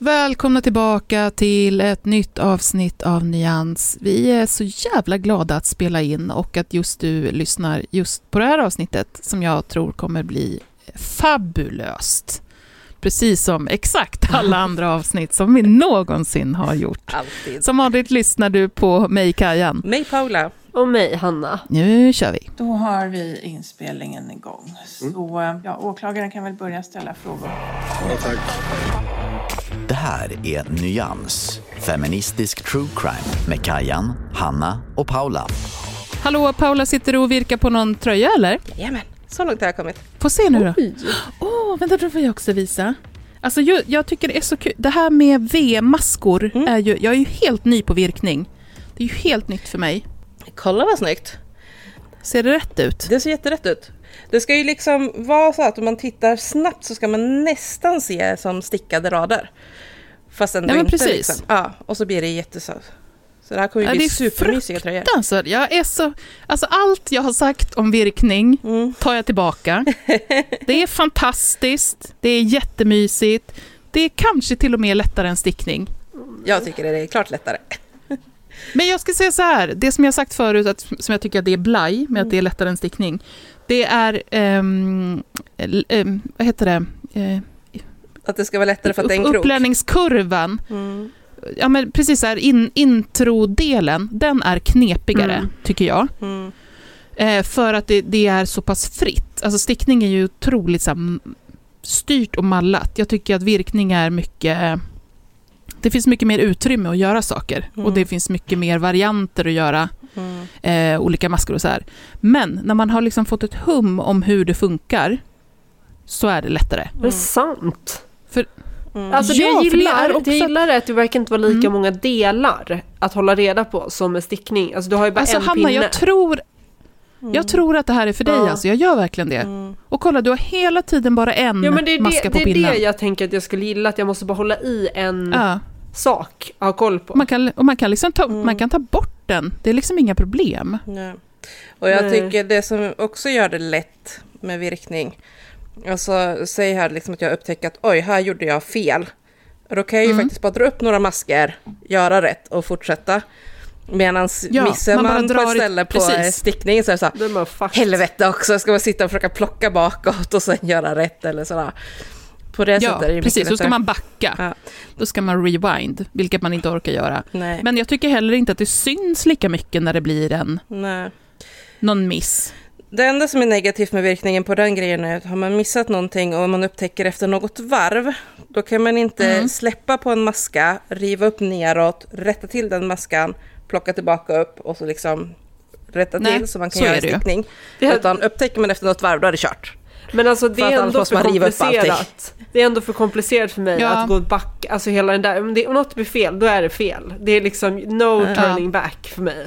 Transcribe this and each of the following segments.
Välkomna tillbaka till ett nytt avsnitt av Nyans. Vi är så jävla glada att spela in och att just du lyssnar just på det här avsnittet som jag tror kommer bli fabulöst. Precis som exakt alla andra avsnitt som vi någonsin har gjort. Alltid. Som vanligt lyssnar du på mig, Kajan. Mig Paula. Och mig, Hanna. Nu kör vi. Då har vi inspelningen igång. Så ja, åklagaren kan väl börja ställa frågor. Det här är Nyans, feministisk true crime med Kajan, Hanna och Paula. Hallå, Paula, sitter du och virkar på någon tröja eller? Jajamän, så långt har jag kommit. Få se nu då. Åh, vänta, då får jag också visa. Alltså, jag, jag tycker det är så kul. Det här med V-maskor Mm. är ju... Jag är ju helt ny på virkning. Det är ju helt nytt för mig. Kolla vad snyggt. Ser det rätt ut? Det ser jätterätt ut. Det ska ju liksom vara så att om man tittar snabbt så ska man nästan se som stickade rader. Fast ändå Ja, men inte. precis. Liksom. Ja, och så blir det jätteså. Så det här kommer ju Ja, bli det är supermysiga tröjor. Fruktansvärt. Jag är så... Alltså allt jag har sagt om virkning Mm. tar jag tillbaka. Det är fantastiskt. Det är jättemysigt. Det är kanske till och med lättare än stickning. Jag tycker det är klart lättare. Men jag ska säga så här, det som jag sagt förut, att, som jag tycker att det är blaj, med att det är lättare än stickning, det är, l- ehm, vad heter det, eh, Att det ska vara lättare för att det är en krok. upplärningskurvan. Mm. Ja, men precis så här, in, introdelen, den är knepigare, Mm. tycker jag. Mm. Eh, för att det, det är så pass fritt. Alltså stickning är ju otroligt så här, styrt och mallat. Jag tycker att virkning är mycket... Det finns mycket mer utrymme att göra saker. Mm. Och det finns mycket mer varianter att göra Mm. eh, olika maskor och så här. Men när man har liksom fått ett hum om hur det funkar så är det lättare. Det är sant. Mm. Alltså det Ja, jag för det är gillar, också- det jag gillar är att det verkar inte vara lika Mm. många delar att hålla reda på som med stickning. Alltså du har ju bara Alltså en Hanna, pinne. jag tror, jag tror att det här är för dig. Ja. Alltså. Jag gör verkligen det. Mm. Och kolla, du har hela tiden bara en Ja men det är, maska det, på det, är pinnen. det jag tänker att jag skulle gilla, att jag måste bara hålla i en Ja. Sak att ha koll på. Man kan, och man kan, liksom ta, Mm. man kan ta bort den. Det är liksom inga problem. Ja. Och jag Nej. tycker det som också gör det lätt med virkning, alltså säg här liksom att jag upptäcker att oj, här gjorde jag fel. Då kan jag ju Mm. faktiskt bara dra upp några masker, göra rätt och fortsätta. Medan Ja, missar man man, bara på drar ett ställe på precis. stickning så är det så här, helvete också, ska man sitta och försöka plocka bakåt och sen göra rätt eller sådär. På det sättet är det Ja, precis. Då ska man backa. Ja. Då ska man rewind, vilket man inte orkar göra. Nej, Men jag tycker heller inte att det syns lika mycket när det blir en, nej. någon miss. Det enda som är negativt med virkningen på den grejen är att har man missat någonting och man upptäcker efter något varv, då kan man inte Mm. släppa på en maska, riva upp neråt, rätta till den maskan, plocka tillbaka upp och så liksom rätta Nej, till så man kan göra ju. stickning. Utan upptäcker man efter något varv, då är det kört. Men alltså det är ändå för komplicerat. Det är ändå för komplicerat för mig Ja. att gå back, alltså hela den där, om, det, om något blir fel, då är det fel. Det är liksom no Ja. turning back för mig.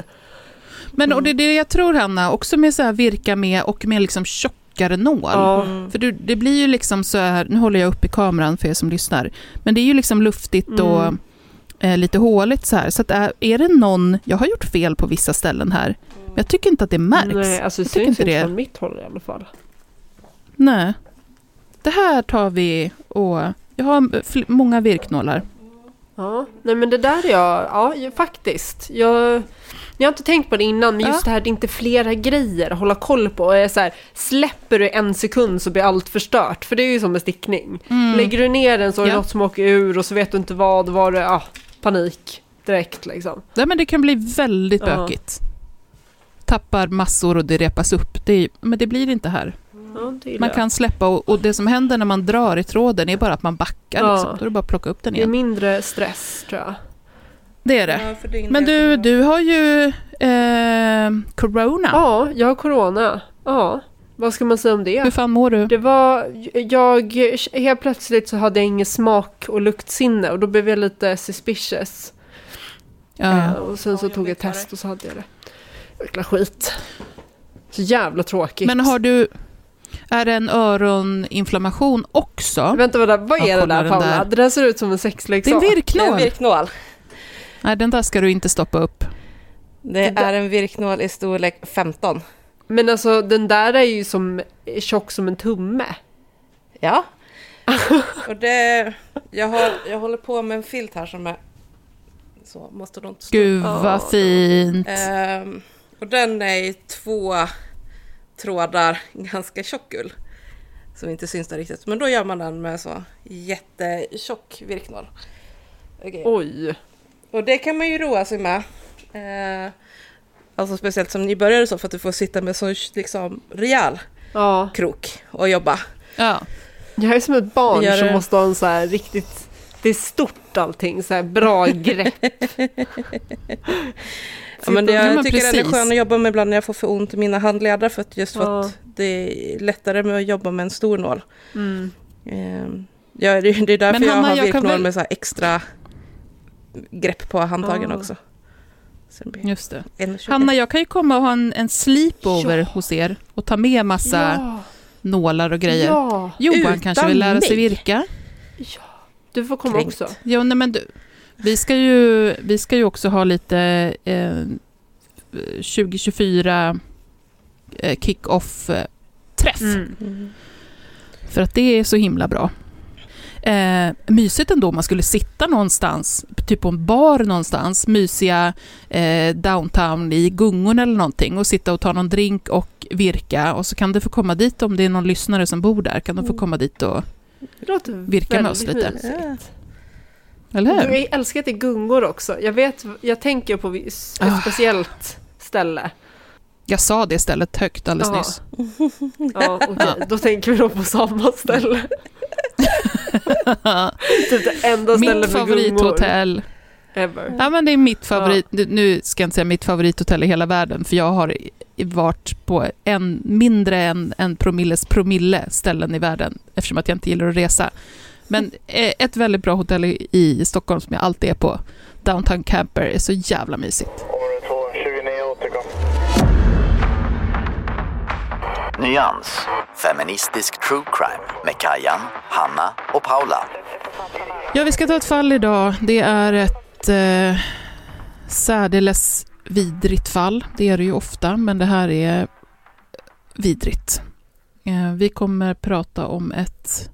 Men och det är det jag tror, Hanna, också med så här virka med och med liksom tjockare nål. Ja. Mm. För du, det blir ju liksom så här, nu håller jag upp i kameran för er som lyssnar, men det är ju liksom luftigt och Mm. eh, lite håligt så här. Så att är, är det någon, jag har gjort fel på vissa ställen här, men jag tycker inte att det märks. Nej, alltså det Jag tycker syns inte inte det. från mitt håll i alla fall. Nej. Det här tar vi och jag har många virknålar. Ja, nej men det där är jag, ja faktiskt. Jag, jag har inte tänkt på det innan, men Ja. just det här, det är inte flera grejer att hålla koll på. Och är så här, släpper du en sekund så blir allt förstört, för det är ju som med stickning. Lägger du ner den så är det Ja. något som åker ur och så vet du inte vad, var det, ja, panik direkt liksom. Nej, men det kan bli väldigt Ja. bökigt. Tappar massor och det repas upp. Det men det blir inte här. Ja, det gillar Man jag. kan släppa och, och det som händer när man drar i tråden är bara att man backar. Ja. Liksom. Då är det bara att plocka upp den Det är igen. mindre stress tror jag. Det är det. Ja, för det är inte Men du, jag- du har ju eh, corona. Ja, jag har corona. Ja, vad ska man säga om det? Hur fan mår du? Det var, jag, helt plötsligt så hade jag ingen smak och luktsinne och då blev jag lite suspicious. Eh, Ja. och sen så tog jag ett test och så hade jag det. Jäkla skit. Så jävla tråkigt. Men har du... Är det en öroninflammation också? Vänta, vänta, vad är det där den Paula? där. Det där ser ut som en Det är sexleksak. en Det är en virknål. virknål. Nej, den där ska du inte stoppa upp. Det är en virknål i storlek 15. Men alltså den där är ju som tjock som en tumme. Ja. Och det, jag, har, jag håller på med en filt här som är så mastodont stor. Gud Ja, vad fint. Ehm, och den är i två trådar, ganska tjock ull. Som inte syns där riktigt. Men då gör man den med så jättetjock virknål. Okej. Oj. Och det kan man ju roa sig med. Eh, alltså speciellt som nybörjare så för att du får sitta med så liksom rejäl Ja. krok och jobba. Ja. Jag är som ett barn Gör som det. måste ha en så här riktigt... Det är stort allting, så här bra grepp. Ja, men det, Ja, jag men tycker den är precis. skön att jobba med ibland när jag får för ont i mina handleder för att just för Ja. att det är lättare med att jobba med en stor nål. Mm. Ehm, ja, det, är därför Men jag Hanna, har virknål väl- med så här extra grepp på handtagen Ja. också. Just det. Hanna, jag kan ju komma och ha en, en sleepover Ja. hos er och ta med massa Ja. nålar och grejer. ja. Johan Utan kanske vill lära sig mig. virka. Du får komma Kränkt. också. Jo, nej, men du, vi, ska ju, vi ska ju också ha lite eh, 2024 eh, kick-off-träff. Mm. Mm. För att det är så himla bra. Eh, mysigt ändå om man skulle sitta någonstans, typ på en bar någonstans, mysiga eh, downtown i gungorna eller någonting och sitta och ta någon drink och virka och så kan du få komma dit om det är någon lyssnare som bor där, kan de få komma dit och, Virka med oss lite. mysigt. Eller hur? Jag älskar att det är gungor också. Jag vet, jag tänker på ett Ah. speciellt ställe. Jag sa det stället högt alldeles Ja. nyss. Ja, okej. Då tänker vi nog på samma ställe. typ det enda stället Mitt favorithotell. ever. Ja, men det är mitt favorit. Nu- Nu ska jag inte säga mitt favorithotell i hela världen, för jag har varit på en mindre än en promilles promille ställen i världen, eftersom att jag inte gillar att resa. Men eh, ett väldigt bra hotell i, i Stockholm som jag alltid är på, Downtown Camper, är så jävla mysigt. Nyans. Feministisk true crime med Kajan, Hanna och Paula. Ja, vi ska ta ett fall idag. Det är ett eh, särdeles vidrigt fall. Det är det ju ofta, men det här är vidrigt. Eh, vi kommer prata om ett,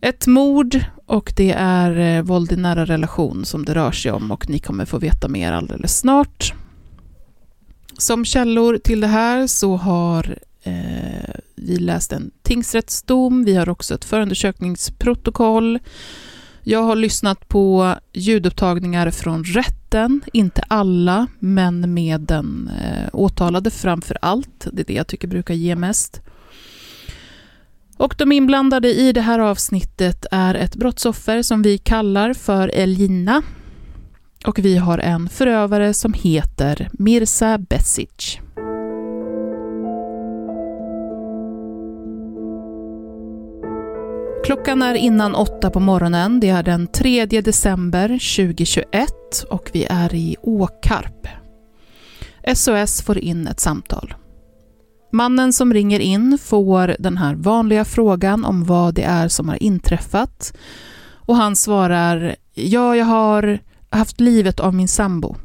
ett mord och det är eh, våld i nära relation som det rör sig om och ni kommer få veta mer alldeles snart. Som källor till det här så har eh, vi läst en tingsrättsdom, vi har också ett förundersökningsprotokoll. Jag har lyssnat på ljudupptagningar från rätten, inte alla, men med den eh, åtalade framför allt. Det är det jag tycker brukar ge mest. Och de inblandade i det här avsnittet är ett brottsoffer som vi kallar för Elina. Och vi har en förövare som heter Mirza Besic. Klockan är innan åtta på morgonen. Det är den 3 december 2021 och vi är i Åkarp. SOS får in ett samtal. Mannen som ringer in får den här vanliga frågan om vad det är som har inträffat. Och han svarar, ja, jag har haft livet av min sambo.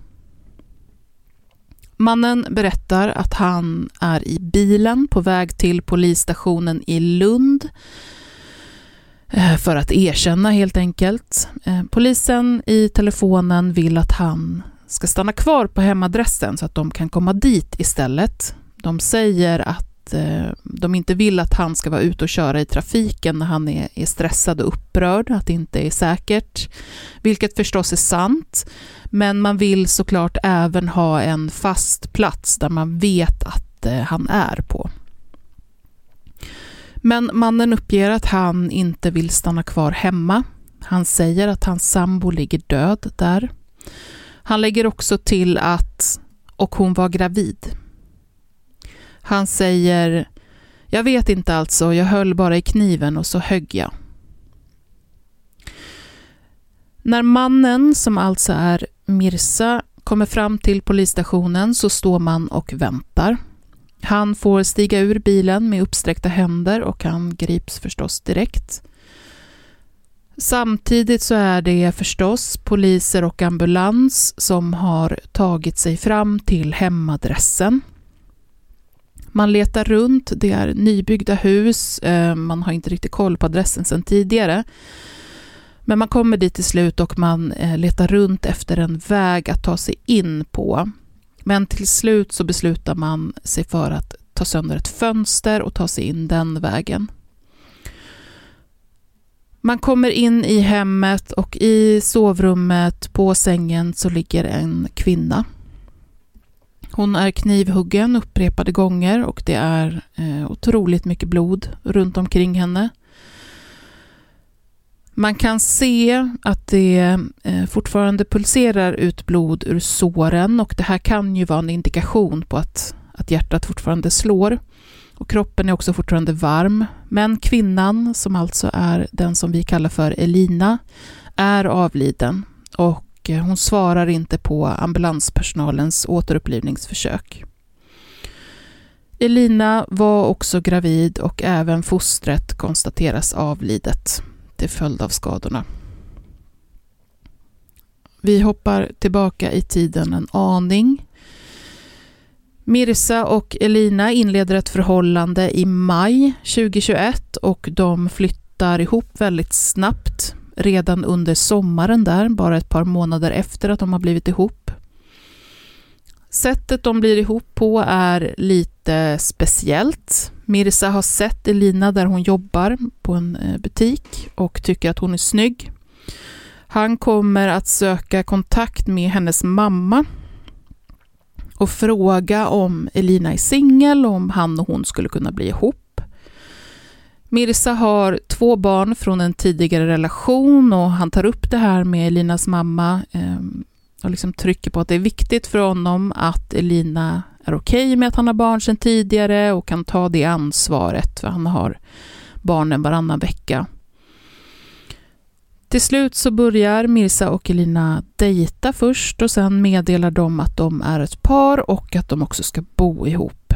Mannen berättar att han är i bilen på väg till polisstationen i Lund eh, för att erkänna helt enkelt. Eh, polisen i telefonen vill att han ska stanna kvar på hemadressen så att de kan komma dit istället. De säger att eh, de inte vill att han ska vara ute och köra i trafiken när han är, stressad och upprörd, att det inte är säkert. Vilket förstås är sant, men man vill såklart även ha en fast plats där man vet att eh, han är på. Men mannen uppger att han inte vill stanna kvar hemma. Han säger att hans sambo ligger död där. Han lägger också till att, och hon var gravid. Han säger Jag vet inte alltså, jag höll bara i kniven och så högg jag. När mannen, som alltså är Mirsa, kommer fram till polisstationen så står man och väntar. Han får stiga ur bilen med uppsträckta händer och han grips förstås direkt. Samtidigt så är det förstås poliser och ambulans som har tagit sig fram till hemadressen. Man letar runt, det är nybyggda hus, eh, man har inte riktigt koll på adressen sedan tidigare. Men man kommer dit till slut och man eh, letar runt efter en väg att ta sig in på. Men till slut så beslutar man sig för att ta sönder ett fönster och ta sig in den vägen. Man kommer in i hemmet och i sovrummet på sängen så ligger en kvinna. Hon är knivhuggen upprepade gånger och det är eh, otroligt mycket blod runt omkring henne. Man kan se att det eh, fortfarande pulserar ut blod ur såren och det här kan ju vara en indikation på att, att hjärtat fortfarande slår. Och kroppen är också fortfarande varm. Men kvinnan, som alltså är den som vi kallar för Elina, är avliden och hon svarar inte på ambulanspersonalens återupplivningsförsök. Elina var också gravid och även fostret konstateras avlidet till följd av skadorna. Vi hoppar tillbaka i tiden en aning. Mirsa och Elina inleder ett förhållande i maj 2021 och de flyttar ihop väldigt snabbt redan under sommaren där, bara ett par månader efter att de har blivit ihop. Sättet de blir ihop på är lite speciellt. Mirsa har sett Elina där hon jobbar på en eh, butik och tycker att hon är snygg. Han kommer att söka kontakt med hennes mamma och fråga om Elina är singel och om han och hon skulle kunna bli ihop. Mirsa har två barn från en tidigare relation och han tar upp det här med Elinas mamma ehm, och liksom trycker på att det är viktigt för honom att Elina är okej okay med att han har barn sedan tidigare och kan ta det ansvaret, för han har barnen varannan vecka. Till slut så börjar Mirsa och Elina dejta först och sen meddelar de att de är ett par och att de också ska bo ihop.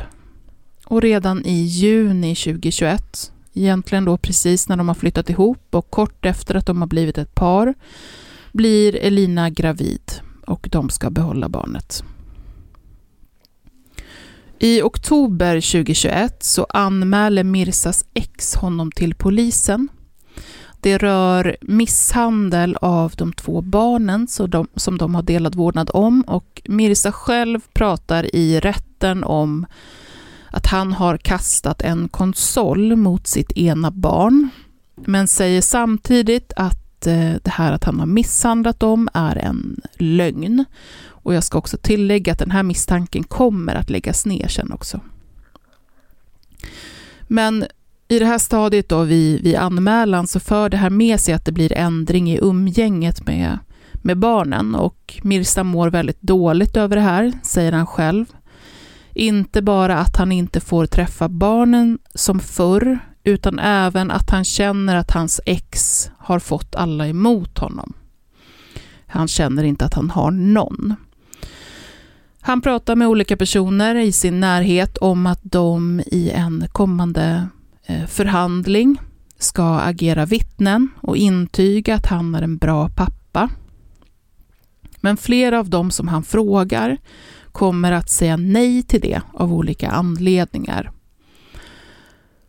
Och redan i juni 2021, egentligen då precis när de har flyttat ihop och kort efter att de har blivit ett par, blir Elina gravid och de ska behålla barnet. I oktober 2021 så anmäler Mirsas ex honom till polisen. Det rör misshandel av de två barnen som de har delat vårdnad om och Mirsa själv pratar i rätten om att han har kastat en konsol mot sitt ena barn, men säger samtidigt att eh, det här att han har misshandlat dem är en lögn och jag ska också tillägga att den här misstanken kommer att läggas ner sen också. Men i det här stadiet då vid, vid anmälan så för det här med sig att det blir ändring i umgänget med, med barnen och Mirsa mår väldigt dåligt över det här, säger han själv. Inte bara att han inte får träffa barnen som förr, utan även att han känner att hans ex har fått alla emot honom. Han känner inte att han har någon. Han pratar med olika personer i sin närhet om att de i en kommande eh, förhandling ska agera vittnen och intyga att han är en bra pappa. Men flera av dem som han frågar kommer att säga nej till det av olika anledningar.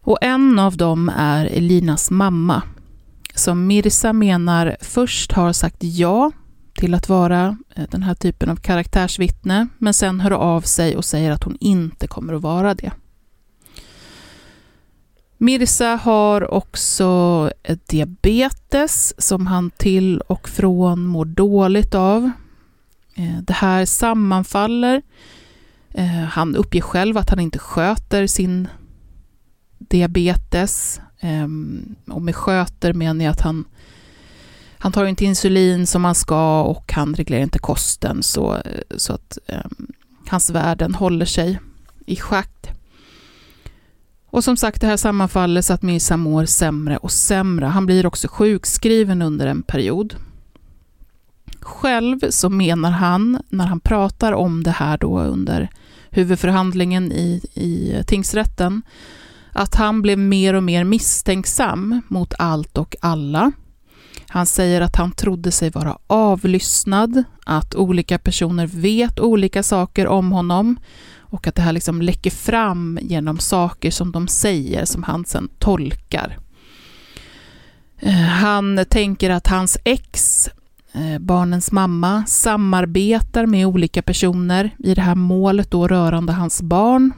Och en av dem är Elinas mamma, som Mirsa menar först har sagt ja till att vara eh, den här typen av karaktärsvittne, men sen hör av sig och säger att hon inte kommer att vara det. Mirsa har också diabetes som han till och från mår dåligt av. Eh, det här sammanfaller. Eh, han uppger själv att han inte sköter sin diabetes. Ehm, och med sköter menar jag att han han tar inte insulin som han ska och han reglerar inte kosten så, eh, så att ehm, hans värden håller sig i schakt. Och som sagt, det här sammanfaller så att Mirza mår sämre och sämre. Han blir också sjukskriven under en period. Själv så menar han, när han pratar om det här då under huvudförhandlingen i, i tingsrätten, att han blev mer och mer misstänksam mot allt och alla. Han säger att han trodde sig vara avlyssnad, att olika personer vet olika saker om honom och att det här liksom läcker fram genom saker som de säger som han sen tolkar. Eh, han tänker att hans ex, Eh, barnens mamma, samarbetar med olika personer i det här målet då rörande hans barn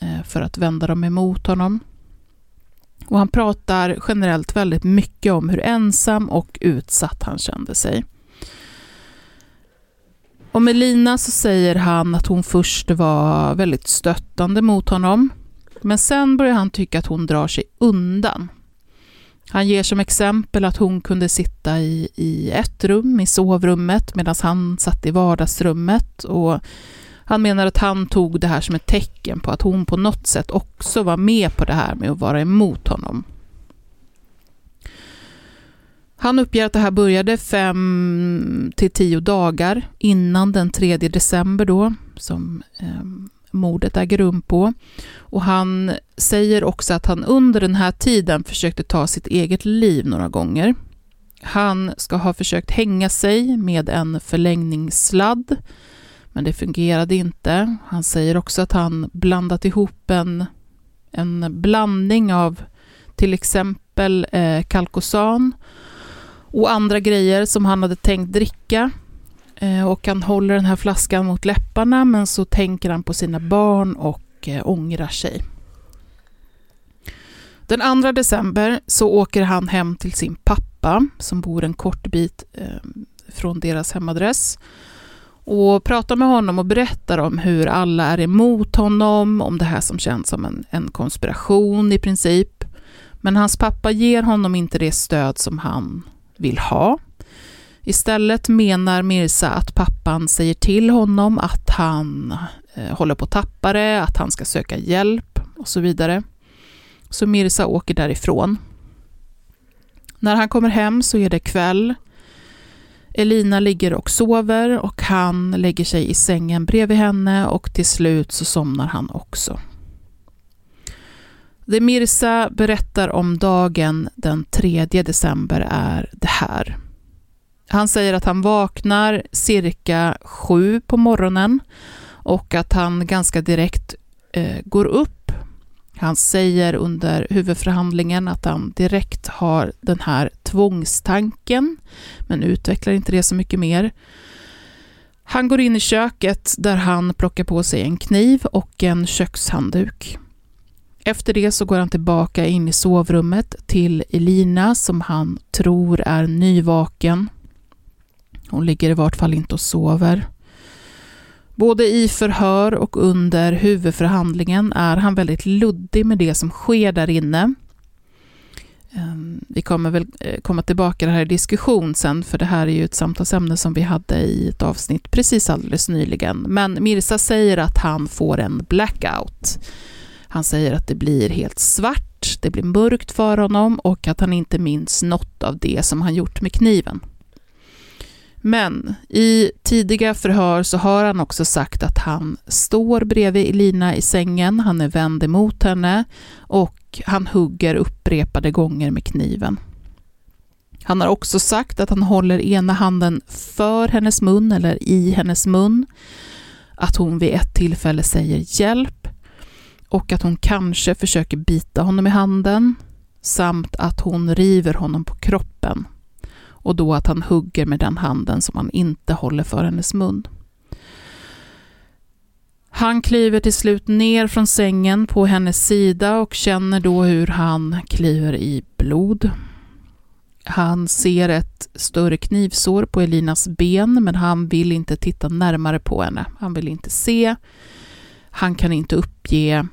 eh, för att vända dem emot honom. Och han pratar generellt väldigt mycket om hur ensam och utsatt han kände sig. Och med Lina så säger han att hon först var väldigt stöttande mot honom. Men sen börjar han tycka att hon drar sig undan. Han ger som exempel att hon kunde sitta i, i ett rum, i sovrummet, medan han satt i vardagsrummet. Och han menar att han tog det här som ett tecken på att hon på något sätt också var med på det här med att vara emot honom. Han uppger att det här började fem till tio dagar innan den 3 december då, som eh, mordet äger rum på. Och han säger också att han under den här tiden försökte ta sitt eget liv några gånger. Han ska ha försökt hänga sig med en förlängningssladd, men det fungerade inte. Han säger också att han blandat ihop en, en blandning av till exempel eh, Calcosan och andra grejer som han hade tänkt dricka. Eh, och han håller den här flaskan mot läpparna men så tänker han på sina barn och eh, ångrar sig. Den 2 december så åker han hem till sin pappa som bor en kort bit ehm, från deras hemadress och pratar med honom och berättar om hur alla är emot honom, om det här som känns som en, en konspiration i princip. Men hans pappa ger honom inte det stöd som han vill ha. Istället menar Mirza att pappan säger till honom att han eh, håller på att tappa det, att han ska söka hjälp och så vidare. Så Mirza åker därifrån. När han kommer hem så är det kväll. Elina ligger och sover och han lägger sig i sängen bredvid henne och till slut så somnar han också. Det Mirza berättar om dagen den 3 december är det här. Han säger att han vaknar cirka sju på morgonen och att han ganska direkt eh, går upp. Han säger under huvudförhandlingen att han direkt har den här tvångstanken, men utvecklar inte det så mycket mer. Han går in i köket där han plockar på sig en kniv och en kökshandduk. Efter det så går han tillbaka in i sovrummet till Elina som han tror är nyvaken. Hon ligger i vart fall inte och sover. Både i förhör och under huvudförhandlingen är han väldigt luddig med det som sker där inne. Ehm, vi kommer väl eh, komma tillbaka till det här i diskussion sen, för det här är ju ett samtalsämne som vi hade i ett avsnitt precis alldeles nyligen. Men Mirsa säger att han får en blackout han säger att det blir helt svart, det blir mörkt för honom och att han inte minns något av det som han gjort med kniven. Men i tidiga förhör så har han också sagt att han står bredvid Elina i sängen, han är vänd emot henne och han hugger upprepade gånger med kniven. Han har också sagt att han håller ena handen för hennes mun eller i hennes mun, att hon vid ett tillfälle säger hjälp och att hon kanske försöker bita honom i handen samt att hon river honom på kroppen och då att han hugger med den handen som han inte håller för hennes mun. Han kliver till slut ner från sängen på hennes sida och känner då hur han kliver i blod. Han ser ett större knivsår på Elinas ben, men han vill inte titta närmare på henne. Han vill inte se. Han kan inte uppge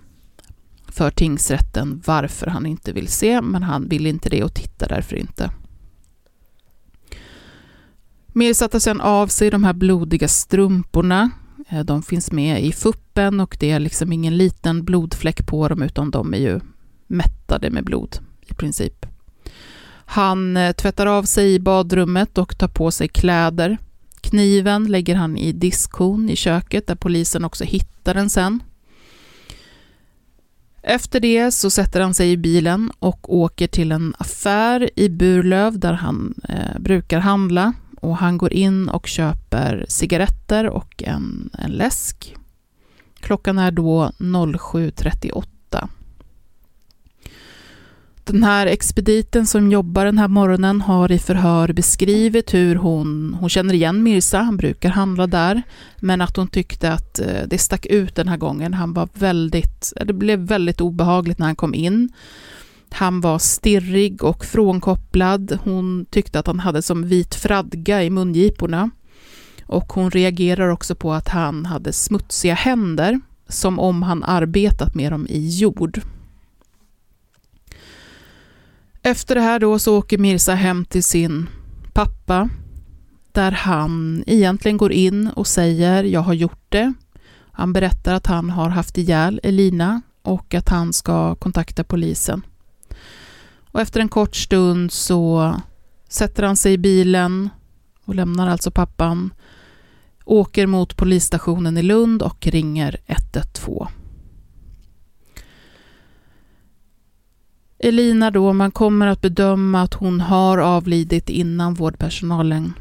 för tingsrätten varför han inte vill se, men han vill inte det och tittar därför inte. Mir satte sedan av sig de här blodiga strumporna. Eh, de finns med i fuppen och det är liksom ingen liten blodfläck på dem utan de är ju mättade med blod i princip. Han eh, tvättar av sig i badrummet och tar på sig kläder. Kniven lägger han i diskhon i köket där polisen också hittar den sen. Efter det så sätter han sig i bilen och åker till en affär i Burlöv där han eh, brukar handla och han går in och köper cigaretter och en, en läsk. Klockan är då 07.38. Den här expediten som jobbar den här morgonen har i förhör beskrivit hur hon, hon känner igen Mirsa, han brukar handla där, men att hon tyckte att eh, det stack ut den här gången. Han var väldigt, det blev väldigt obehagligt när han kom in. Han var stirrig och frånkopplad. Hon tyckte att han hade som vit fradga i mungiporna. Och hon reagerar också på att han hade smutsiga händer, som om han arbetat med dem i jord. Efter det här då så åker Mirsa hem till sin pappa, där han egentligen går in och säger jag har gjort det. Han berättar att han har haft ihjäl Elina och att han ska kontakta polisen. Och efter en kort stund så sätter han sig i bilen och lämnar alltså pappan, åker mot polisstationen i Lund och ringer 112. Elina då, man kommer att bedöma att hon har avlidit innan vårdpersonalen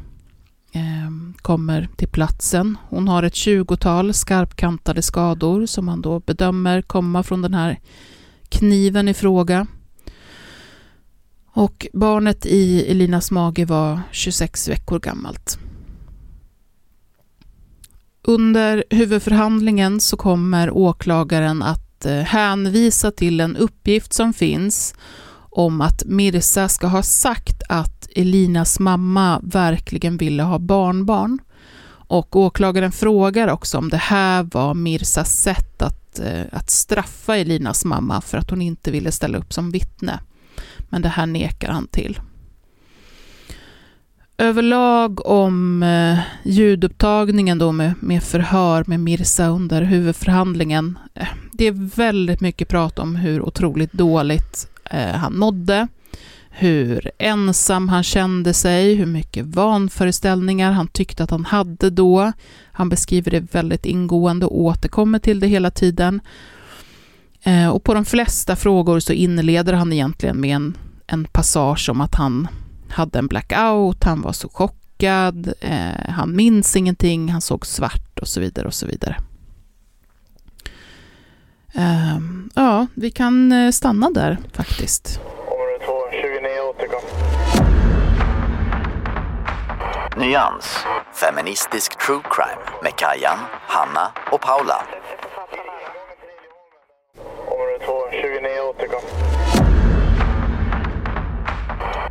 eh, kommer till platsen. Hon har ett tjugotal skarpkantade skador som man då bedömer komma från den här kniven i fråga. Och barnet i Elinas mage var 26 veckor gammalt. Under huvudförhandlingen så kommer åklagaren att eh, hänvisa till en uppgift som finns om att Mirsa ska ha sagt att Elinas mamma verkligen ville ha barnbarn. Och åklagaren frågar också om det här var Mirsas sätt att, eh, att straffa Elinas mamma för att hon inte ville ställa upp som vittne men det här nekar han till. Överlag om eh, ljudupptagningen då med, med förhör med Mirsa under huvudförhandlingen. Eh, det är väldigt mycket prat om hur otroligt dåligt eh, han mådde, hur ensam han kände sig, hur mycket vanföreställningar han tyckte att han hade då. Han beskriver det väldigt ingående och återkommer till det hela tiden. Eh, och på de flesta frågor så inleder han egentligen med en, en passage om att han hade en blackout, han var så chockad, eh, han minns ingenting, han såg svart och så vidare och så vidare. Eh, ja, vi kan eh, stanna där faktiskt. Nyans, feministisk true crime med Kajan, Hanna och Paula.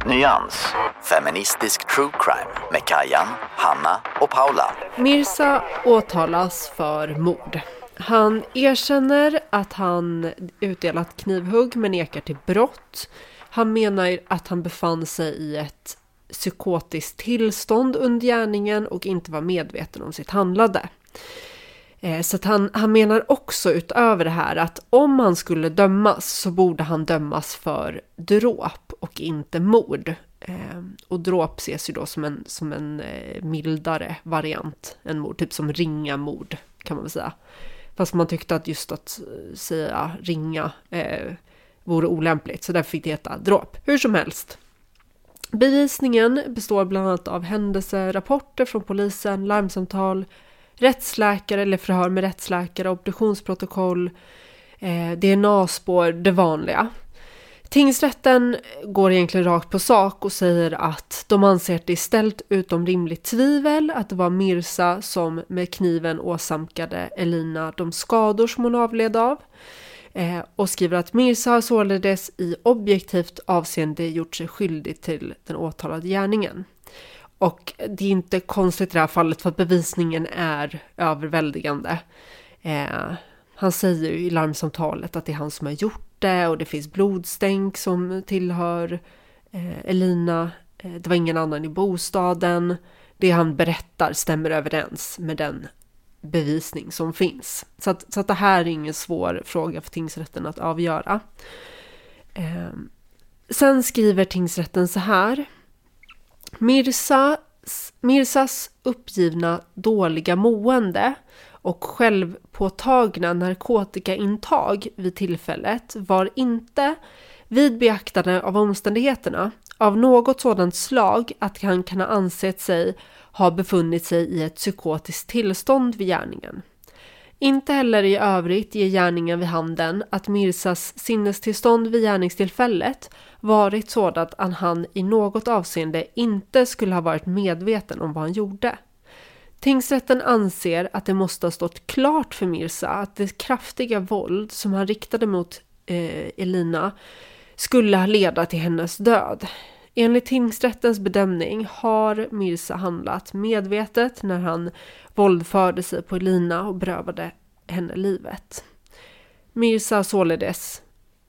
Nyans, feministisk true crime med Kajan, Hanna och Paula. Mirsa åtalas för mord. Han erkänner att han utdelat knivhugg men nekar till brott. Han menar att han befann sig i ett psykotiskt tillstånd under gärningen och inte var medveten om sitt handlande. Eh, så att han, han menar också utöver det här att om han skulle dömas så borde han dömas för dråp och inte mord. Ehm, och dråp ses ju då som en, som en eh, mildare variant än mord, typ som ringa mord kan man väl säga. Fast man tyckte att just att eh, säga ringa eh, vore olämpligt, så därför fick det heta dråp. Hur som helst. Bevisningen består bland annat av händelserapporter från polisen, larmsamtal, rättsläkare eller förhör med rättsläkare, obduktionsprotokoll, eh, DNA-spår, det vanliga. Tingsrätten går egentligen rakt på sak och säger att de anser att det är ställt utom rimligt tvivel att det var Mirsa som med kniven åsamkade Elina de skador som hon avled av. Eh, och skriver att Mirsa har således i objektivt avseende gjort sig skyldig till den åtalade gärningen. Och det är inte konstigt i det här fallet för att bevisningen är överväldigande. Eh, han säger ju i larmsamtalet att det är han som har gjort det och det finns blodstänk som tillhör eh, Elina. Eh, det var ingen annan i bostaden. Det han berättar stämmer överens med den bevisning som finns. Så att, så att det här är ingen svår fråga för tingsrätten att avgöra. Eh, sen skriver tingsrätten så här. Mirsas, Mirsas uppgivna dåliga mående och självpåtagna narkotikaintag vid tillfället var inte vid beaktande av omständigheterna av något sådant slag att han kan ha ansett sig ha befunnit sig i ett psykotiskt tillstånd vid gärningen. Inte heller i övrigt ger gärningen vid handen att Mirsas sinnestillstånd vid gärningstillfället varit sådant att han i något avseende inte skulle ha varit medveten om vad han gjorde. Tingsrätten anser att det måste ha stått klart för Mirsa att det kraftiga våld som han riktade mot eh, Elina skulle ha leda till hennes död. Enligt tingsrättens bedömning har Mirza handlat medvetet när han våldförde sig på Elina och berövade henne livet. Mirza har således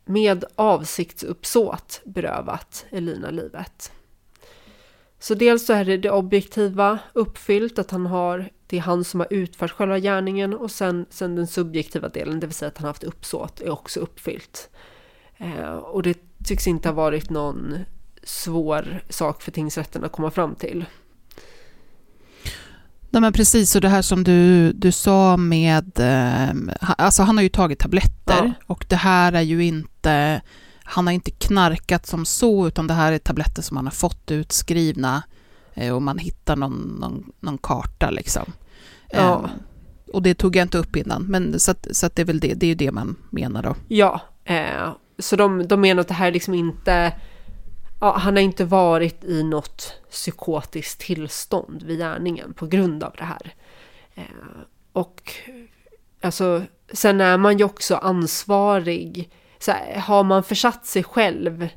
med avsiktsuppsåt berövat Elina livet. Så dels så är det det objektiva uppfyllt, att han har, det är han som har utfört själva gärningen och sen, sen den subjektiva delen, det vill säga att han har haft uppsåt, är också uppfyllt. Eh, och det tycks inte ha varit någon svår sak för tingsrätten att komma fram till. Nej, men precis, och det här som du, du sa med... Eh, alltså han har ju tagit tabletter ja. och det här är ju inte... Han har inte knarkat som så, utan det här är tabletter som han har fått utskrivna eh, och man hittar någon, någon, någon karta liksom. Ja. Eh, och det tog jag inte upp innan, men så, att, så att det är väl det, det är ju det man menar då. Ja, eh, så de, de menar att det här är liksom inte ja, han har inte varit i något psykotiskt tillstånd vid gärningen på grund av det här. Eh, och alltså, sen är man ju också ansvarig. Så här, har man försatt sig själv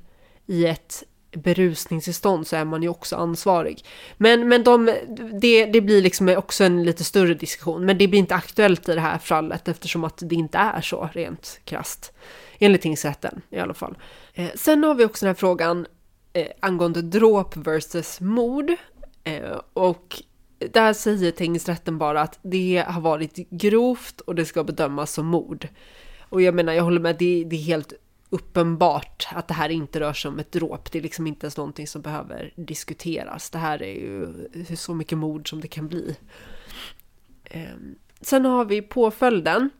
i ett berusningstillstånd så är man ju också ansvarig. Men, men de, det, det blir liksom också en lite större diskussion. Men det blir inte aktuellt i det här fallet eftersom att det inte är så rent krast. Enligt tingsrätten i alla fall. Eh, sen har vi också den här frågan eh, angående dråp versus mord. Eh, och där säger tingsrätten bara att det har varit grovt och det ska bedömas som mord. Och jag menar, jag håller med, det, det är helt uppenbart att det här inte rör sig om ett dråp. Det är liksom inte ens någonting som behöver diskuteras. Det här är ju så mycket mord som det kan bli. Eh, sen har vi påföljden.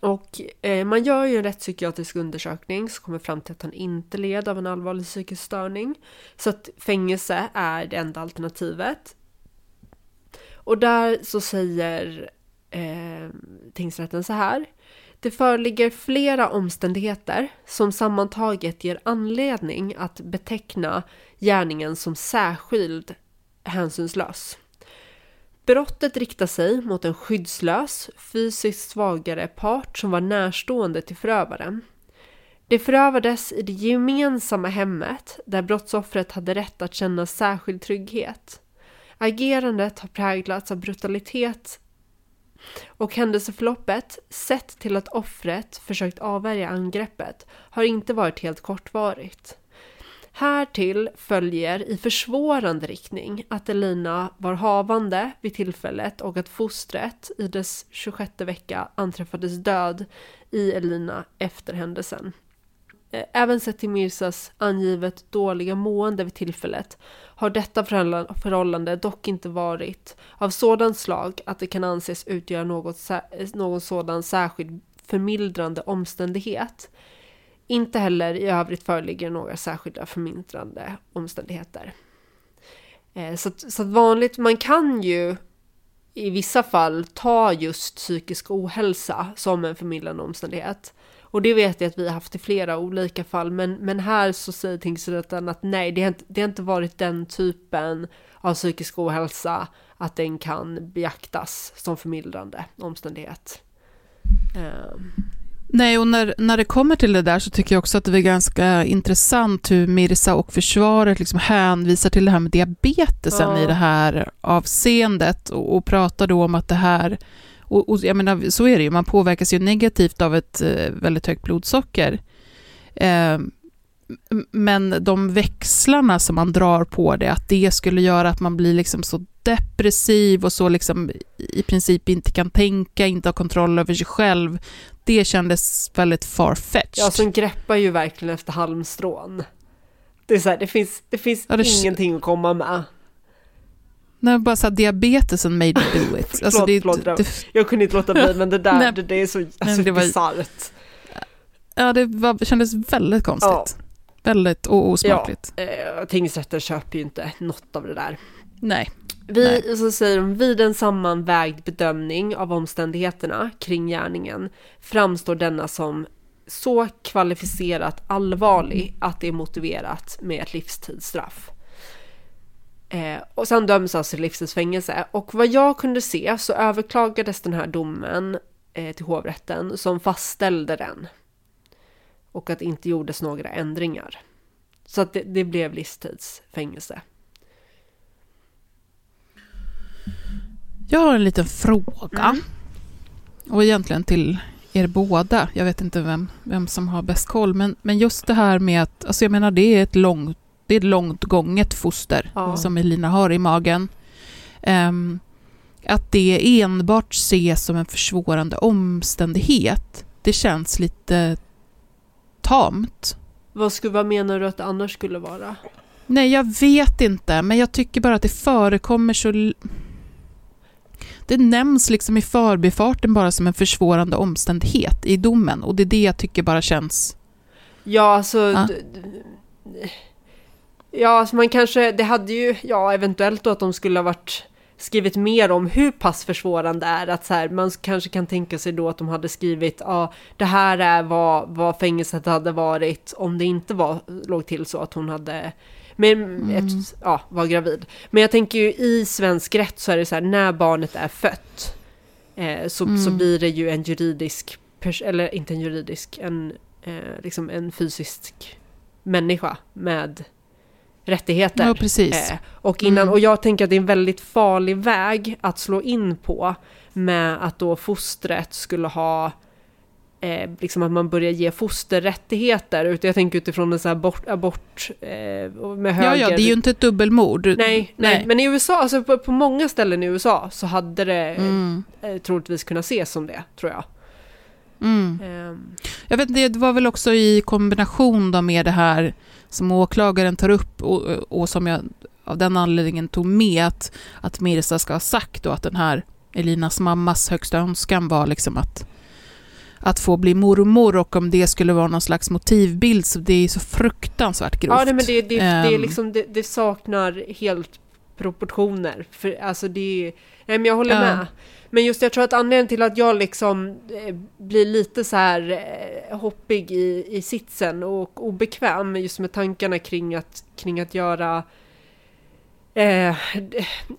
Och eh, man gör ju en rättspsykiatrisk undersökning som kommer fram till att han inte led av en allvarlig psykisk störning. Så att fängelse är det enda alternativet. Och där så säger eh, tingsrätten så här. Det föreligger flera omständigheter som sammantaget ger anledning att beteckna gärningen som särskild hänsynslös. Brottet riktar sig mot en skyddslös, fysiskt svagare part som var närstående till förövaren. Det förövades i det gemensamma hemmet där brottsoffret hade rätt att känna särskild trygghet. Agerandet har präglats av brutalitet och händelseförloppet, sett till att offret försökt avvärja angreppet, har inte varit helt kortvarigt. Härtill följer i försvårande riktning att Elina var havande vid tillfället och att fostret i dess 26 vecka anträffades död i Elina efter händelsen. Eh, även sett till Mirsas angivet dåliga mående vid tillfället har detta förhållande dock inte varit av sådant slag att det kan anses utgöra något, någon sådan särskild förmildrande omständighet inte heller i övrigt föreligger några särskilda förmildrande omständigheter. Eh, så att, så att vanligt, man kan ju i vissa fall ta just psykisk ohälsa som en förmildrande omständighet. Och det vet jag att vi har haft i flera olika fall, men, men här så säger tingsrätten att nej, det har, inte, det har inte varit den typen av psykisk ohälsa att den kan beaktas som förmildrande omständighet. Eh, Nej, och när, när det kommer till det där så tycker jag också att det är ganska intressant hur Mirsa och försvaret liksom hänvisar till det här med diabetesen ja. i det här avseendet och, och pratar då om att det här, och, och, jag menar så är det ju, man påverkas ju negativt av ett eh, väldigt högt blodsocker. Eh, men de växlarna som man drar på det, att det skulle göra att man blir liksom så depressiv och så liksom i princip inte kan tänka, inte har kontroll över sig själv. Det kändes väldigt farfetched. Ja, som greppar ju verkligen efter halmstrån. Det är så här, det finns, det finns Ja, det- ingenting att komma med. Nej, bara så här, diabetesen made me do it. Alltså, Förlåt, det, förlåt, det- det, Jag kunde inte låta bli, men det där, Nej. det, det är så alltså, det var- ja, det var, kändes väldigt konstigt. Väldigt o- osmakligt. Eh, tingsrätten köper ju inte något av det där. Nej. Vi, så säger de, vid en sammanvägd bedömning av omständigheterna kring gärningen framstår denna som så kvalificerat allvarlig att det är motiverat med ett livstidsstraff. Eh, och sen döms alltså till livstidsfängelse. Och vad jag kunde se så överklagades den här domen eh, till hovrätten som fastställde den. Och att det inte gjordes några ändringar. Så att det, det blev livstidsfängelse. Jag har en liten fråga. Mm. Och egentligen till er båda. Jag vet inte vem, vem som har bäst koll. Men, men just det här med att, alltså jag menar det är ett långt, det är ett långt gånget foster Ja. som Elina har i magen. Ehm, att det enbart ses som en försvårande omständighet, det känns lite tamt. Vad, skulle, vad menar du att det annars skulle vara? Nej, jag vet inte, men jag tycker bara att det förekommer så... Det nämns liksom i förbifarten bara som en försvårande omständighet i domen och det är det jag tycker bara känns... Ja, alltså... Ja. Ja, alltså man kanske... Det hade ju... Ja, eventuellt då att de skulle ha varit skrivit mer om hur pass försvårande det är. Att så här, man kanske kan tänka sig då att de hade skrivit ja, det här är vad, vad fängelset hade varit om det inte var, låg till så att hon hade men ett, ja, var gravid. Men jag tänker ju i svensk rätt så är det så här, när barnet är fött eh, så, så blir det ju en juridisk, eller inte en juridisk, en, eh, liksom en fysisk människa med rättigheter. Ja, precis. Eh, och, innan, Mm. och jag tänker att det är en väldigt farlig väg att slå in på med att då fostret skulle ha eh, liksom att man börjar ge fosterrättigheter. Utan jag tänker utifrån en sån här abort, abort eh, med höger... Ja, ja, det är ju inte ett dubbelmord. Nej, nej, Nej. men i USA, alltså på, på många ställen i USA så hade det Mm. eh, troligtvis kunnat ses som det, tror jag. Mm. Ehm, Jag vet det var väl också i kombination då med det här som åklagaren tar upp och, och som jag av den anledningen tog med att, att Mirza ska ha sagt då att den här Elinas mammas högsta önskan var liksom att, att få bli mormor och om det skulle vara någon slags motivbild så det är så fruktansvärt grovt. Ja, nej, men det, det, det, är Ehm. liksom, det, det saknar helt proportioner. För, alltså det, nej, men jag håller Ja. med. Men just jag tror att anledningen till att jag liksom eh, blir lite så här eh, hoppig i, i sitsen och obekväm just med tankarna kring att, kring att göra Eh,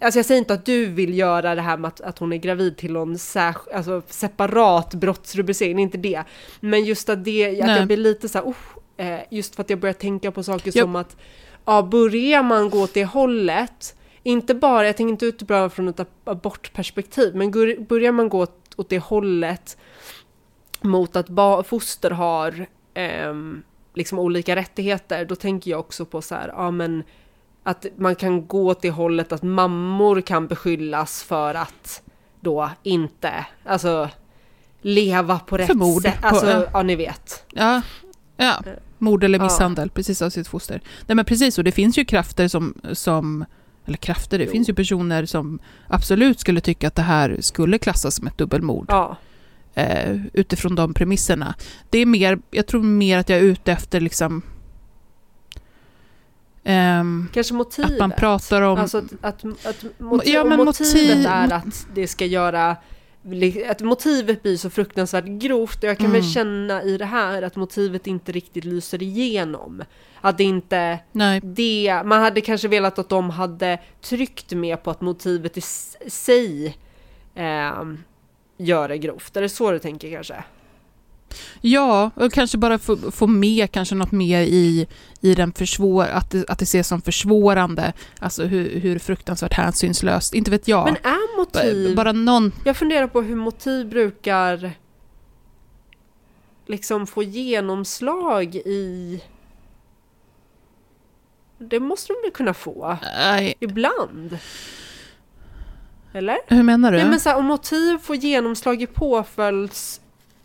alltså jag säger inte att du vill göra det här med att, att hon är gravid till någon särsk- alltså separat brottsrubricering, inte det. Men just att, det, att Nej. jag blir lite så här, oh, eh, just för att jag börjar tänka på saker Ja. som att, ja, börjar man gå åt det hållet, inte bara, jag tänker inte utbra från ett ab- abortperspektiv, men börjar man gå åt, åt det hållet mot att ba- foster har ehm, liksom olika rättigheter, då tänker jag också på så här, ja men att man kan gå åt det hållet att mammor kan beskyllas för att då inte, alltså leva på rätt För mord sätt. på- Alltså, ja. ja ni vet. Ja, ja. mord eller Ja. misshandel, precis av sitt foster. Nej men precis, och det finns ju krafter som, som eller krafter, det Jo. finns ju personer som absolut skulle tycka att det här skulle klassas som ett dubbelmord Ja, eh, utifrån de premisserna. Det är mer, jag tror mer att jag är ute efter liksom ehm, kanske motivet. att man pratar om... Alltså att, att, att motiv, Ja, motivet motiv- är att det ska göra att motivet blir så fruktansvärt grovt och jag kan väl Mm. känna i det här att motivet inte riktigt lyser igenom. Att det inte nej, det, man hade kanske velat att de hade tryckt mer på att motivet i sig eh, gör det grovt. Är det så du tänker kanske? Ja, och kanske bara få, få med kanske något mer i, i den försvår, att det, att det ses som försvårande, alltså hur, hur fruktansvärt hänsynslöst, inte vet jag. Men är motiv... bara någon, Jag funderar på hur motiv brukar liksom få genomslag i... Det måste de väl kunna få? nej, Ibland. Eller? Hur menar du? Nej, men så här, om motiv får genomslag i påföljds...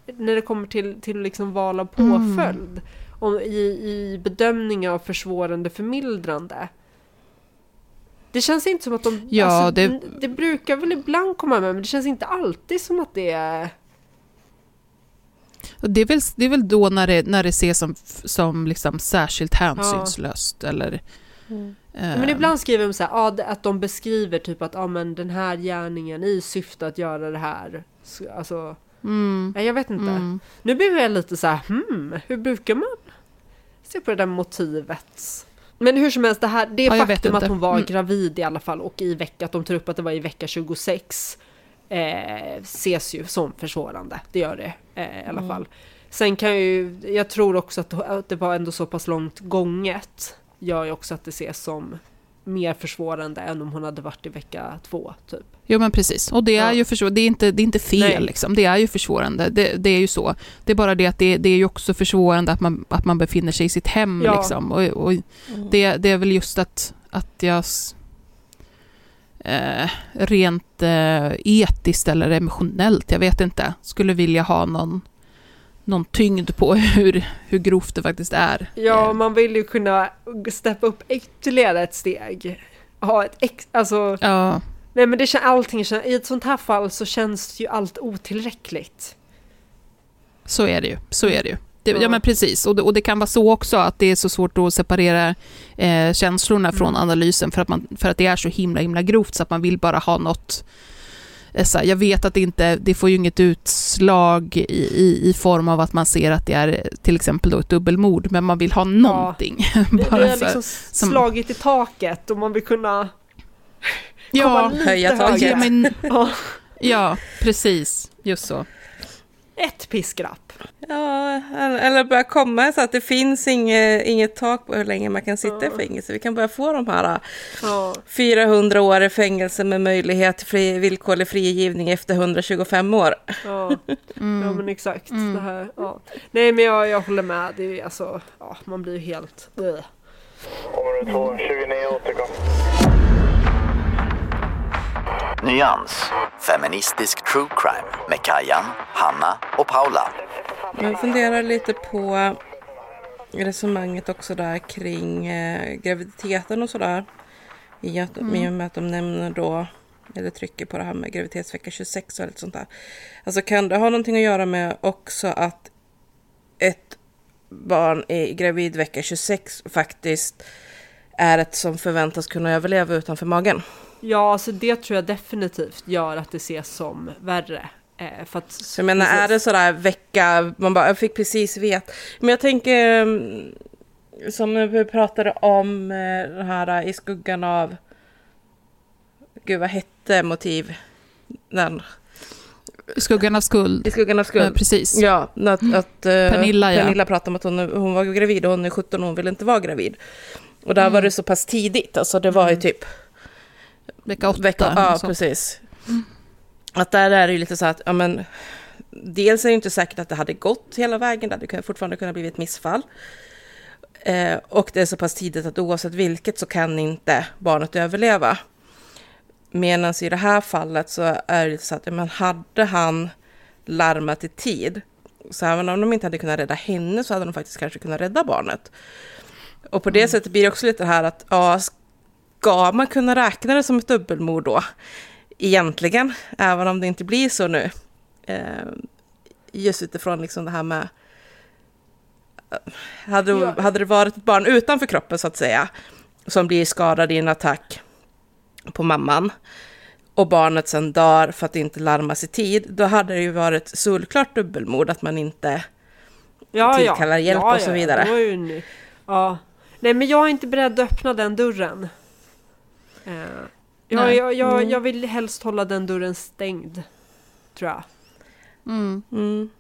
När det kommer till, till liksom val av Mm. påföljd. Om, i, I bedömning av försvårande förmildrande. Det känns inte som att de... Ja, alltså, det- det... brukar väl ibland komma med, men det känns inte alltid som att det är... Det är väl, det är väl då när det, när det ses som, som liksom särskilt hänsynslöst eller... eh, Men ibland skriver de så här, ja, att de beskriver typ att ja, men den här gärningen i syfte att göra det här. Så, Alltså, mm, jag vet inte. mm. Nu blir jag lite så här, hmm, hur brukar man se på det där motivet? Men hur som helst, det, här, det Ja, faktum att hon var Mm. gravid i alla fall och i vecka, att de tar upp att det var i vecka 26 eh, ses ju som försvårande. Det gör det eh, i alla Mm. fall. Sen kan jag ju, jag tror också att, att det var ändå så pass långt gånget gör ju också att det ses som mer försvårande än om hon hade varit i vecka två typ. Jo men precis, och det är Ja. ju försvårande. Det är inte, det är inte fel, Nej. liksom. det är ju försvårande. Det, det är ju så. Det är bara det att det, det är ju också försvårande att man, att man befinner sig i sitt hem. Ja. Liksom. Och, och det, det är väl just att, att jag eh, rent eh, etiskt eller emotionellt, jag vet inte, skulle vilja ha någon, någon tyngd på hur, hur grovt det faktiskt är. Ja, Eh, man vill ju kunna steppa upp ytterligare ett steg. Ha ett ex, alltså, ja. nej men det kän, allting kän, i ett sånt här fall så känns ju allt otillräckligt. Så är det ju. Så är det ju. Det, ja. Ja. men precis, och det, och det kan vara så också att det är så svårt att separera eh, känslorna från analysen för att, man, för att det är så himla himla grovt så att man vill bara ha något så här, jag vet att det inte, det får ju inget utslag i, i, i form av att man ser att det är eh, till exempel då ett dubbelmord, men man vill ha någonting. Vi Bara har så här, liksom som- slagit i taket och man vill kunna ja, komma lite höja taket. Ja, ja, precis, just så. ett piskrapp. Ja, eller börja komma så att det finns inget, inget tak på hur länge man kan sitta i fängelse. Vi kan börja få de här Ja. 400 år i fängelse med möjlighet till fri, villkorlig frigivning efter 125 år. Ja, ja men exakt. Det här, ja. Nej men jag, jag håller med. Det är alltså, ja, man blir ju helt... Ugh. Område 2, 29 återkom. Nyans. Feministisk true crime med Kajan, Hanna och Paula. Jag funderar lite på resonemanget också där kring eh, graviditeten och sådär. I, att, I och med att de nämner då, eller trycker på det här med graviditetsvecka 26 och lite sånt där. Alltså kan det ha någonting att göra med också att ett barn i gravidvecka 26 faktiskt är ett som förväntas kunna överleva utanför magen? Ja, alltså det tror jag definitivt gör att det ses som värre. Eh, för att, Så jag menar, är det sådär vecka, man bara, jag fick precis vet. Men jag tänker, mm, som vi pratade om eh, det här i skuggan av, gud vad hette motiv? Den, skuggan av skuld. I skuggan av Ja, skuld. precis. Ja, att, att eh, Pernilla, ja. Pernilla pratade om att hon, hon var gravid och hon är 17 och hon vill inte vara gravid. Och där var det så pass tidigt, alltså det var ju typ Vecka åtta. Vecka, ja, så. precis. Att där är det ju lite så att, ja men, dels är det inte säkert att det hade gått hela vägen, det hade fortfarande kunnat bli ett missfall. Eh, och det är så pass tidigt att oavsett vilket så kan inte barnet överleva. Medan i det här fallet så är det så att, ja, men hade han larmat i tid, så även om de inte hade kunnat rädda henne så hade de faktiskt kanske kunnat rädda barnet. Och på det sättet blir det också lite det här att, ja, ska man kunna räkna det som ett dubbelmord då? Egentligen, även om det inte blir så nu. Eh, just utifrån liksom det här med... eh, Hade, Ja. hade det varit ett barn utanför kroppen så att säga, som blir skadad i en attack på mamman, och barnet sen dör för att det inte larmas i tid, då hade det ju varit solklart dubbelmord att man inte... ja, tillkallar hjälp och så vidare. en- ja. Nej, men jag är inte beredd att öppna den dörren. Eh, jag, Nej. jag, jag, jag vill helst hålla den dörren stängd, tror jag. Mm. Mm,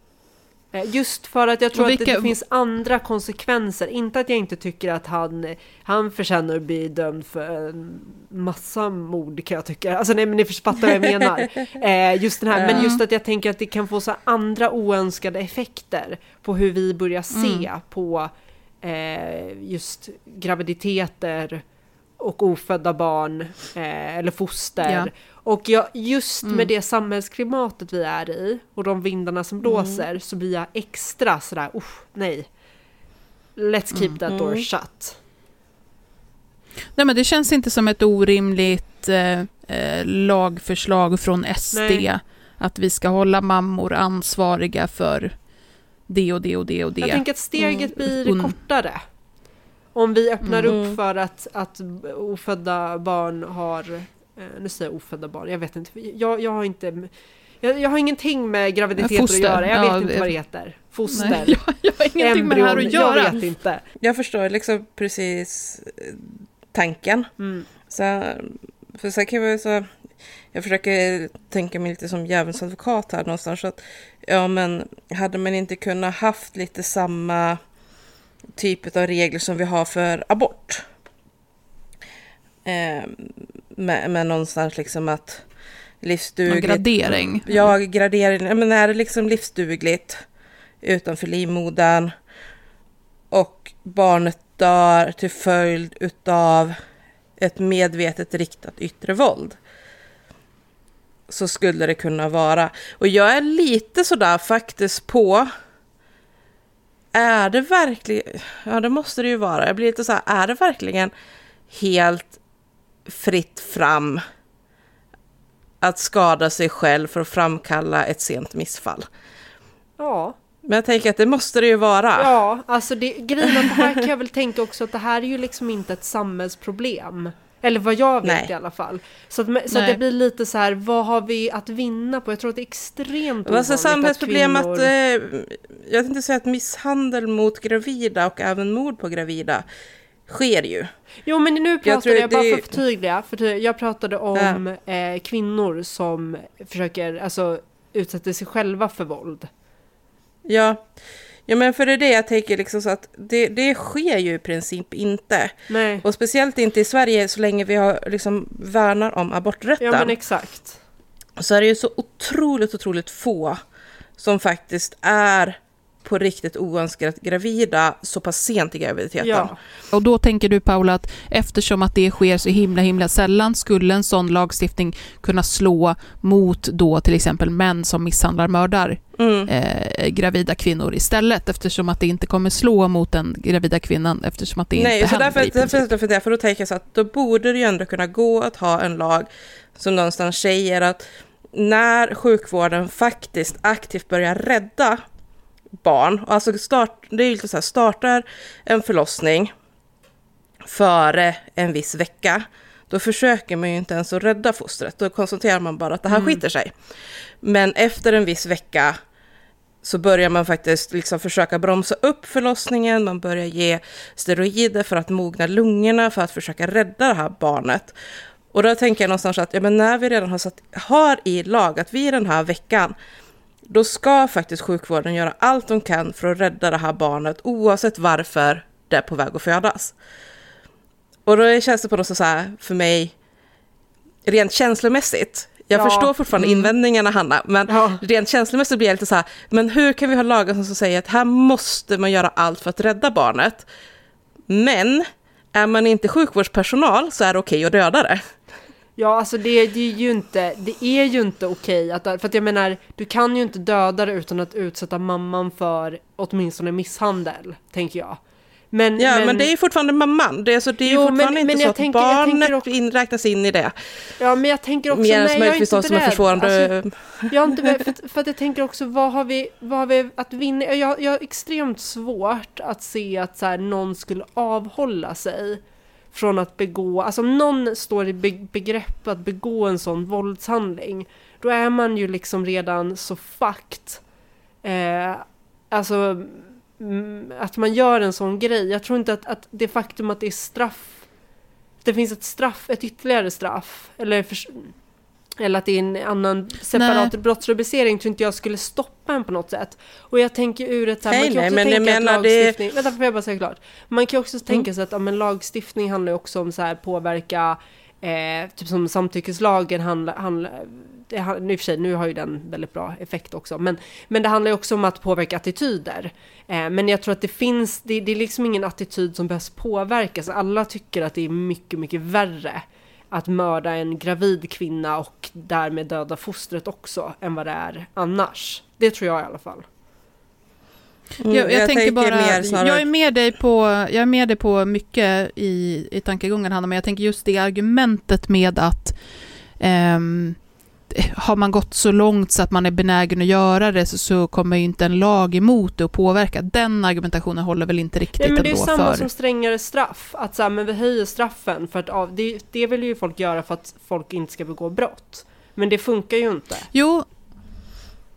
Eh, Just för att jag tror Och att det, vilka- det finns andra konsekvenser. Inte att jag inte tycker att han, han förtjänar att bli dömd för en massa mord kan jag tycka. Alltså nej men ni fattar vad jag menar. Eh, just den här, men just att jag tänker att det kan få så andra oönskade effekter på hur vi börjar se på eh, just graviditeter och ofödda barn eh, eller foster. Ja. Och jag, just Mm. med det samhällsklimatet vi är i och de vindarna som blåser så blir jag extra sådär, usch, nej. Let's keep that door shut. Nej, men det känns inte som ett orimligt eh, eh, lagförslag från SD Nej. att vi ska hålla mammor ansvariga för det och det och det och det. Jag tänker att steget blir Un- kortare. Om vi öppnar Mm. upp för att, att ofödda barn har, eh, nu säger jag ofödda barn, jag vet inte, jag, jag har inte, jag, jag har ingenting med graviditeter Foster, att göra, jag ja, vet inte vad det heter. Foster, Nej, jag, jag har ingenting med det här att embryon, göra. jag vet inte. Jag förstår liksom precis eh, tanken. Mm. Så, för sen kan jag, så, jag försöker tänka mig lite som djävulens advokat här någonstans. Så att, ja, men hade man inte kunnat haft lite samma typ av regler som vi har för abort? Eh, med, med någonstans liksom att Någon livsdugligt... gradering. Ja, gradering. Men är det liksom livsdugligt utanför livmodern och barnet dör till följd utav ett medvetet riktat yttre våld så skulle det kunna vara. Och jag är lite sådär faktiskt på är det verkligen, ja det måste det ju vara, jag blir lite så här, är det verkligen helt fritt fram att skada sig själv för att framkalla ett sent missfall? Ja, Men jag tänker att det måste det ju vara. ja, alltså det, grejen att det här kan jag väl tänka också att det här är ju liksom inte ett samhällsproblem. Eller vad jag vet Nej. i alla fall. Så, att, så att det blir lite så här, vad har vi att vinna på? Jag tror att det är extremt Men Alltså ovanligt samhällsproblem att, kvinnor... eh, jag tänkte säga att misshandel mot gravida och även mord på gravida sker ju. Jo men nu Jag pratade tror jag, bara det- för att förtydliga, för jag pratade om eh, kvinnor som försöker, alltså utsätter sig själva för våld. Ja. Ja, men för det är det jag tänker liksom så att det, det sker ju i princip inte. Nej, Och speciellt inte i Sverige så länge vi har liksom värnar om aborträtten. ja men exakt. så är det ju så otroligt, otroligt få som faktiskt är på riktigt oönskat gravida så pass sent i graviditeten. Ja. Och då tänker du Paula att eftersom att det sker så himla himla sällan skulle en sån lagstiftning kunna slå mot då till exempel män som misshandlar mördar Mm. eh, gravida kvinnor istället eftersom att det inte kommer slå mot den gravida kvinnan eftersom att det Nej, inte så händer därför, i princip. därför, därför, därför då tänker jag så att då borde det ju ändå kunna gå att ha en lag som någonstans säger att när sjukvården faktiskt aktivt börjar rädda barn, alltså start, det är ju lite så här, startar en förlossning före en viss vecka, då försöker man ju inte ens att rädda fostret, då konstaterar man bara att det här skiter sig. Men efter en viss vecka så börjar man faktiskt liksom försöka bromsa upp förlossningen, man börjar ge steroider för att mogna lungorna, för att försöka rädda det här barnet. Och då tänker jag någonstans att ja, men när vi redan har, satt, har i lag att vi den här veckan, då ska faktiskt sjukvården göra allt de kan för att rädda det här barnet, oavsett varför det är på väg att födas. Och då känns det på något sätt så här, för mig, rent känslomässigt, jag Ja, förstår fortfarande mm. invändningarna Hanna, men Ja. rent känslomässigt blir jag lite så här, men hur kan vi ha lagar som säger att här måste man göra allt för att rädda barnet, men är man inte sjukvårdspersonal så är det okej att döda det. Ja, alltså det, det är ju inte, det är ju inte okej att, för att jag menar, du kan ju inte döda det utan att utsätta mamman för åtminstone misshandel, tänker jag. Men, Ja, men, det är ju fortfarande mamman, det är, så det är Jo, fortfarande men- inte men så att tänker- barnet också- inräknas in i det. ja, men jag tänker också, Mer nej, jag är inte de som är beredd. försvarande. Alltså, jag är inte beredd, för, för att jag tänker också, vad har vi, vad har vi att vinna? Jag, jag har extremt svårt att se att så här, någon skulle avhålla sig från att begå, alltså om någon står i begrepp att begå en sån våldshandling, då är man ju liksom redan så fucked. Eh, alltså, mm, att man gör en sån grej. Jag tror inte att, att det faktum att det är straff, det finns ett straff, ett ytterligare straff, eller, för, eller att det är en annan separat Nej. brottsrubricering, tror inte jag skulle stoppa en på något sätt. Och jag tänker ur ett så här, Nej, man kan nej, också men tänka att menar det- lagstiftning, vänta får jag bara säga klart. Man kan ju också tänka sig att ja, men lagstiftning handlar ju också om så här påverka Eh, typ som samtyckeslagen handlar, handlar det, i och för sig, nu har ju den väldigt bra effekt också, men, men det handlar ju också om att påverka attityder. Eh, men jag tror att det finns, det, det är liksom ingen attityd som behövs påverkas. Alla tycker att det är mycket, mycket värre att mörda en gravid kvinna och därmed döda fostret också, än vad det är annars. Det tror jag i alla fall. Mm, jag, jag, tänker bara, mer snarare- jag är med dig på, jag är med dig på mycket i, i tankegången Hanna, men jag tänker just det argumentet med att ehm, har man gått så långt så att man är benägen att göra det så, så kommer ju inte en lag emot det att påverka. Den argumentationen håller väl inte riktigt Nej, men det är ändå samma för... som strängare straff. Att så här, men vi höjer straffen för att av, det, det vill ju folk göra för att folk inte ska begå brott. Men det funkar ju inte. Jo,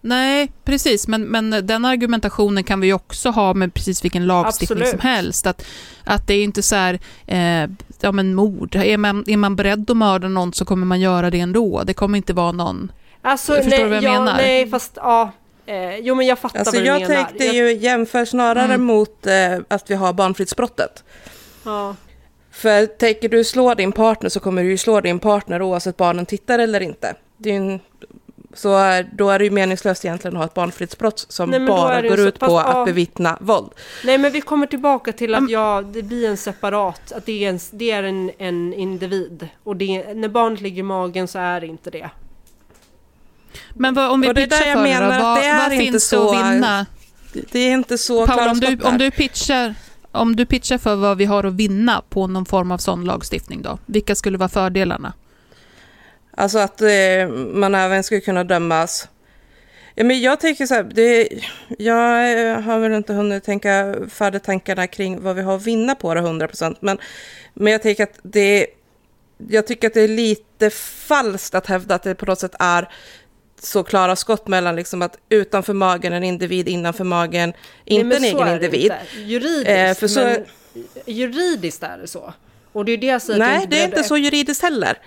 nej, precis, men, men den argumentationen kan vi också ha med precis vilken lagstiftning Absolut. som helst. Att, att det är inte så här, eh, ja men mord, är man, är man beredd att mörda någon så kommer man göra det ändå. Det kommer inte vara någon... Alltså, Förstår nej, du vad jag ja, menar? Nej, fast ja. Eh, jo, men jag fattar Alltså vad du jag menar. tänkte ju jämför snarare Mm. mot eh, att vi har barnfridsbrottet. Ja. För tänker du slå din partner så kommer du ju slå din partner oavsett barnen tittar eller inte. Det är ju en, så då är det ju meningslöst egentligen att ha ett barnfridsbrott som Nej, bara går ut på ja. att bevittna våld. Nej, men vi kommer tillbaka till att Mm. ja, det blir en separat, att det är en, det är en, en individ. Och det, när barnet ligger i magen så är det inte det. Men vad, om vi Och pitchar för menar det vad, det är vad finns det så- att vinna? Det är inte så Paula, om du, om, du pitchar, om du pitchar för vad vi har att vinna på någon form av sån lagstiftning då, vilka skulle vara fördelarna? Alltså att eh, man även skulle kunna dömas. Ja, men jag tänker så här, det, jag eh, har väl inte hunnit tänka färdigt tankarna kring vad vi har att vinna på det 100%. Men, men jag tänker att det, jag tycker att det är lite falskt att hävda att det på något sätt är så klara skott mellan liksom att utanför magen en individ, innanför magen inte Nej, en egen individ. Juridiskt, Eh, för så- men juridiskt är det så. Och det är det jag säger. Nej, det är inte så juridiskt heller.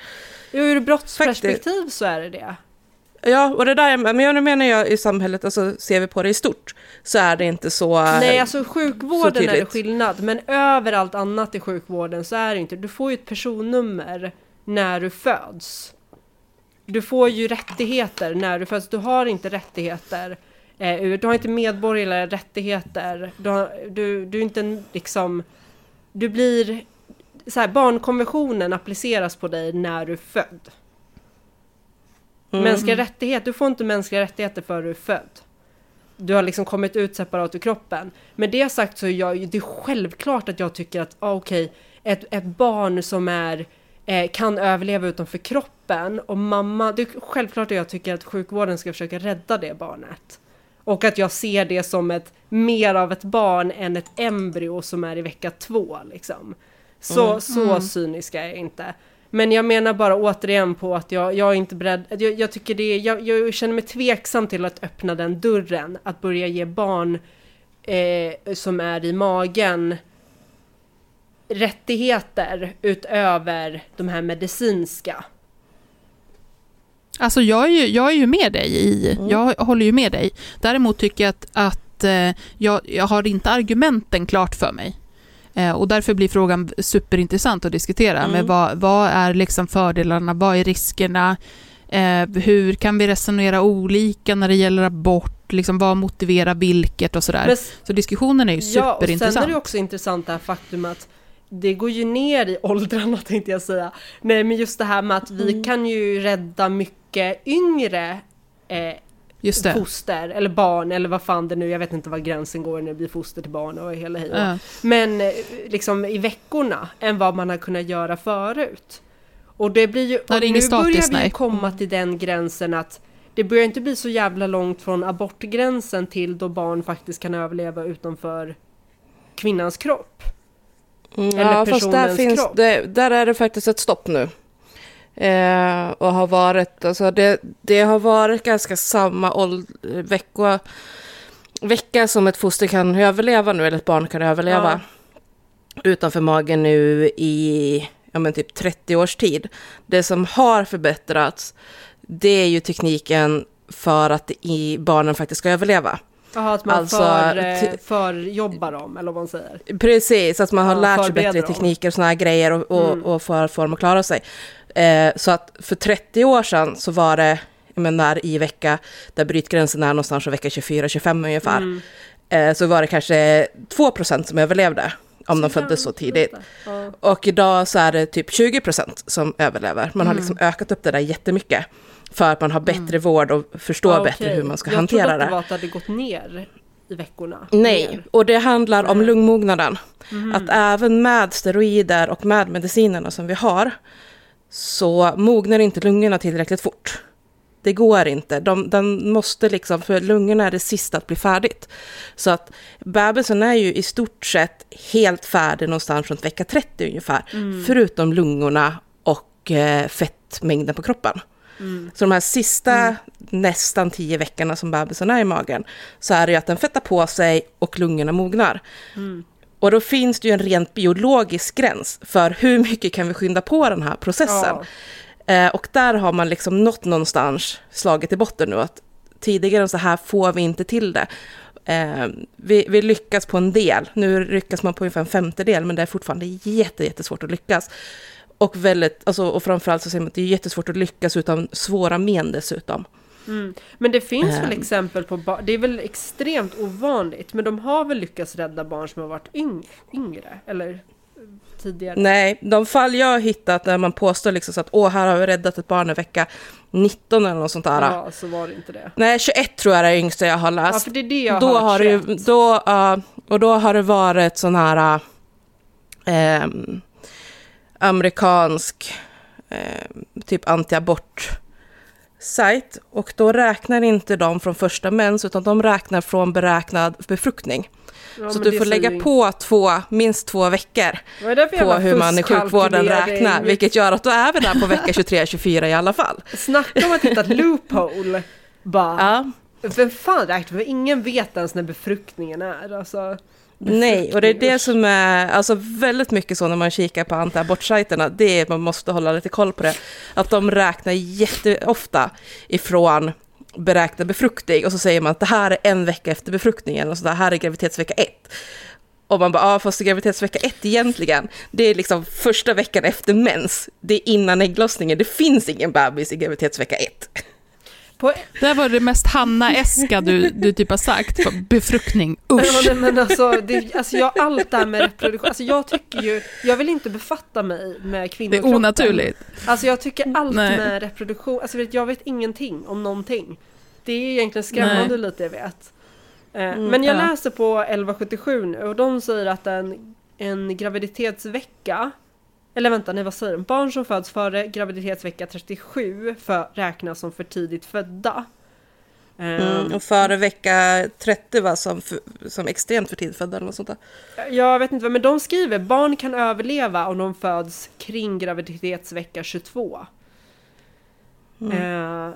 Ur brottsperspektiv så är det det. Ja, och det där, men jag menar jag i samhället, alltså ser vi på det i stort, så är det inte så... Nej, alltså så sjukvården är det skillnad, men överallt annat i sjukvården så är det inte. Du får ju ett personnummer när du föds. Du får ju rättigheter när du föds. Du har inte rättigheter. Eh, du har inte medborgerliga rättigheter. Du, har, du, du är inte en, liksom... Du blir... Så här, barnkonventionen appliceras på dig när du är född. Mm. Mänskliga rättigheter, du får inte mänskliga rättigheter för du är född. Du har liksom kommit ut separat ur kroppen. Med det sagt så är jag, det är självklart att jag tycker att, ah, okej, ett, ett barn som är, eh, kan överleva utanför kroppen och mamma, det är självklart att jag tycker att sjukvården ska försöka rädda det barnet. Och att jag ser det som ett, mer av ett barn än ett embryo som är i vecka två liksom. Så, så cynisk är jag inte. Men jag menar bara återigen på att jag, jag är inte beredd, jag, jag tycker det är, jag, jag känner mig tveksam till att öppna den dörren, att börja ge barn eh, som är i magen rättigheter utöver de här medicinska. Alltså jag är ju, jag är ju med dig i, Mm. jag håller ju med dig. Däremot tycker jag att, att eh, jag, jag har inte argumenten klart för mig. Eh, och därför blir frågan superintressant att diskutera. Mm. Men vad, vad är liksom fördelarna, vad är riskerna? Eh, hur kan vi resonera olika när det gäller abort? Liksom, vad motiverar vilket och sådär. Men Så diskussionen är ju Ja, och sen superintressant. är det också intressant det här faktum att det går ju ner i åldrarna tänkte jag säga. Nej men just det här med att vi kan ju rädda mycket yngre eh, Just det. foster eller barn eller vad fan det nu, jag vet inte vad gränsen går när det blir foster till barn och hela hej Ja. Men eh, liksom i veckorna än vad man har kunnat göra förut. Och det blir ju, det är nu statiskt, börjar vi ju nej. komma till den gränsen att det börjar inte bli så jävla långt från abortgränsen till då barn faktiskt kan överleva utanför kvinnans kropp. Mm, Eller ja, fast där, personens finns kropp. det, där är det faktiskt ett stopp nu. Eh, och har varit, alltså det, det har varit ganska samma vecka, vecka som ett foster kan överleva nu, eller ett barn kan överleva. Utanför magen nu i ja, men typ 30 års tid. Det som har förbättrats, det är ju tekniken för att i barnen faktiskt ska överleva. Jaha, att man Alltså, för, eh, förjobbar dem, eller vad man säger. Precis, att man har Ja, lärt sig bättre dem. tekniker och såna här grejer och, och, Mm. och för att få dem att klara sig. Eh, så att för 30 år sedan så var det, men där i vecka, där brytgränsen är någonstans från vecka 24-25 ungefär, eh, så var det kanske 2% som överlevde om de föddes så tidigt. Ja. Och idag så är det typ 20% som överlever. Man har liksom ökat upp det där jättemycket. För att man har bättre vård och förstår Ja, bättre okej. hur man ska jag hantera trodde det det. var att det hade gått ner i veckorna. Nej, Ner. och det handlar om lungmognaden. Att även med steroider och med medicinerna som vi har så mognar inte lungorna tillräckligt fort. Det går inte. De, de måste liksom, för lungorna är det sista att bli färdigt. Så att bebisen är ju i stort sett helt färdig någonstans runt vecka 30 ungefär. Förutom lungorna och eh, fettmängden på kroppen. Så de här sista nästan tio veckorna som bebisen är i magen så är det ju att den fettar på sig och lungorna mognar. Och då finns det ju en rent biologisk gräns för hur mycket kan vi skynda på den här processen. Eh, och där har man liksom nått någonstans slagit i botten nu att tidigare så här får vi inte till det. Eh, vi, vi lyckas på en del, nu lyckas man på ungefär en femtedel men det är fortfarande jätte, jättesvårt att lyckas. Och, väldigt, alltså, och framförallt så säger man att det är jättesvårt att lyckas utan svåra men dessutom. Men det finns väl Ehm. exempel på barn, det är väl extremt ovanligt, men de har väl lyckats rädda barn som har varit yng, yngre, eller eh, tidigare? Nej, de fall jag har hittat där man påstår liksom så att åh, här har vi räddat ett barn i vecka 19 eller något sånt där. Ja, så var det inte det. Nej, 21 tror jag är det yngsta jag har läst. Ja, för det är det jag då har ju- 21. då, ja, Och då har det varit sån här ehm, amerikansk ehm, typ antiabort sajt och då räknar inte de från första mens utan de räknar från beräknad befruktning. Ja, så du får lägga på två, minst två veckor på hur man i sjukvården räknar, vilket gör att då är vi där på vecka 23-24 i alla fall. Snacka om att hitta ett loophole! Bara, Ja. vem fan räknar? För ingen vet ens när befruktningen är. Alltså, Nej, och det är det som är alltså väldigt mycket så när man kikar på antiabortsajterna, det är man måste hålla lite koll på det, att de räknar jätteofta ifrån beräknad befruktning och så säger man att det här är en vecka efter befruktningen och så det här är graviditetsvecka ett. Och man bara, ja fast graviditetsvecka ett egentligen, det är liksom första veckan efter mens, det är innan ägglossningen, det finns ingen bebis i graviditetsvecka ett. På, Det här var det mest Hanna-eska du, du typ har sagt. Befruktning, usch. nej, men alltså, det, alltså jag, allt det här med reproduktion, alltså jag tycker ju, jag vill inte befatta mig med Det kvinnokroppen. är onaturligt. Alltså jag tycker allt Nej. med reproduktion, alltså jag vet ingenting om någonting. Det är egentligen skrämmande Nej. lite jag vet. Eh, men jag ja. läser på 1177 nu och de säger att en, en graviditetsvecka eller vänta, nej vad säger de? Barn som föds före graviditetsvecka 37 för, räknas som för tidigt födda. Mm, Ehm, och före vecka 30 var som, som extremt för tidigt födda eller något sånt där. Jag vet inte vad, men de skriver barn kan överleva om de föds kring graviditetsvecka 22. Eh,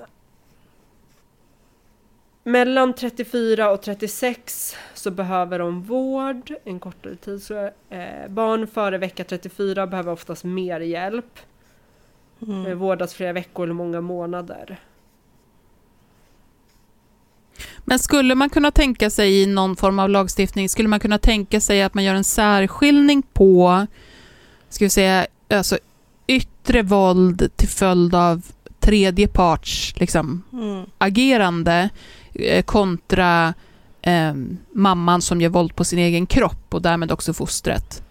mellan 34 och 36 så behöver de vård en kortare tid. Så, eh, barn före vecka 34 behöver oftast mer hjälp. Eh, vårdas flera veckor eller många månader. Men skulle man kunna tänka sig i någon form av lagstiftning, skulle man kunna tänka sig att man gör en särskiljning på, ska vi säga, alltså yttre våld till följd av tredje parts liksom, Mm. agerande kontra eh, mamman som gör våld på sin egen kropp och därmed också fostret.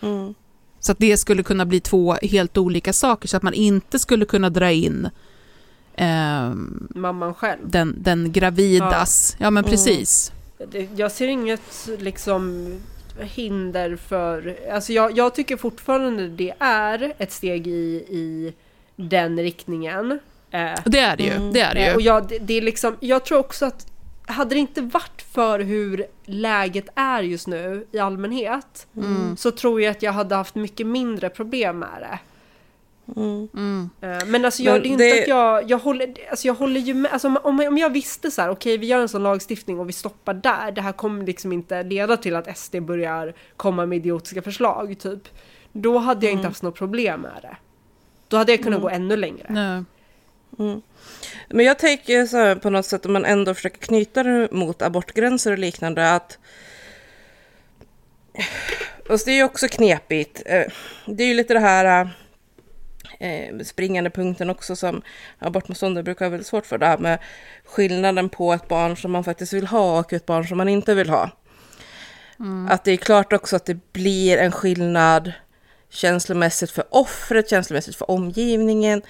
Mm. Så att det skulle kunna bli två helt olika saker, så att man inte skulle kunna dra in ehm, Mamman själv. den, den gravidas. Ja, men Mm. precis. Jag ser inget liksom hinder för... Alltså jag, jag tycker fortfarande det är ett steg i, i den riktningen. Eh, Det är det ju. Mm. Det är det eh, och ju. jag, det, det är liksom, jag tror också att hade det inte varit för hur läget är just nu i allmänhet Mm. så tror jag att jag hade haft mycket mindre problem med det. Mm. Mm. Eh, Men alltså jag, Men det är inte det- att jag, jag håller, alltså jag håller ju med, alltså om, om jag visste så här, okej vi gör en sån lagstiftning och vi stoppar där, det här kommer liksom inte leda till att SD börjar komma med idiotiska förslag typ. Då hade jag inte haft något problem med det. Då hade jag kunnat gå ännu längre. Nej. Men jag tänker så här på något sätt om man ändå försöker knyta det mot abortgränser och liknande att Alltså det är ju också knepigt. Eh, Det är ju lite det här... eh, springande punkten också som abortmotståndare brukar ha väldigt svårt för. Det här med skillnaden på ett barn som man faktiskt vill ha och ett barn som man inte vill ha. Att det är klart också att det blir en skillnad känslomässigt för offret, känslomässigt för omgivningen,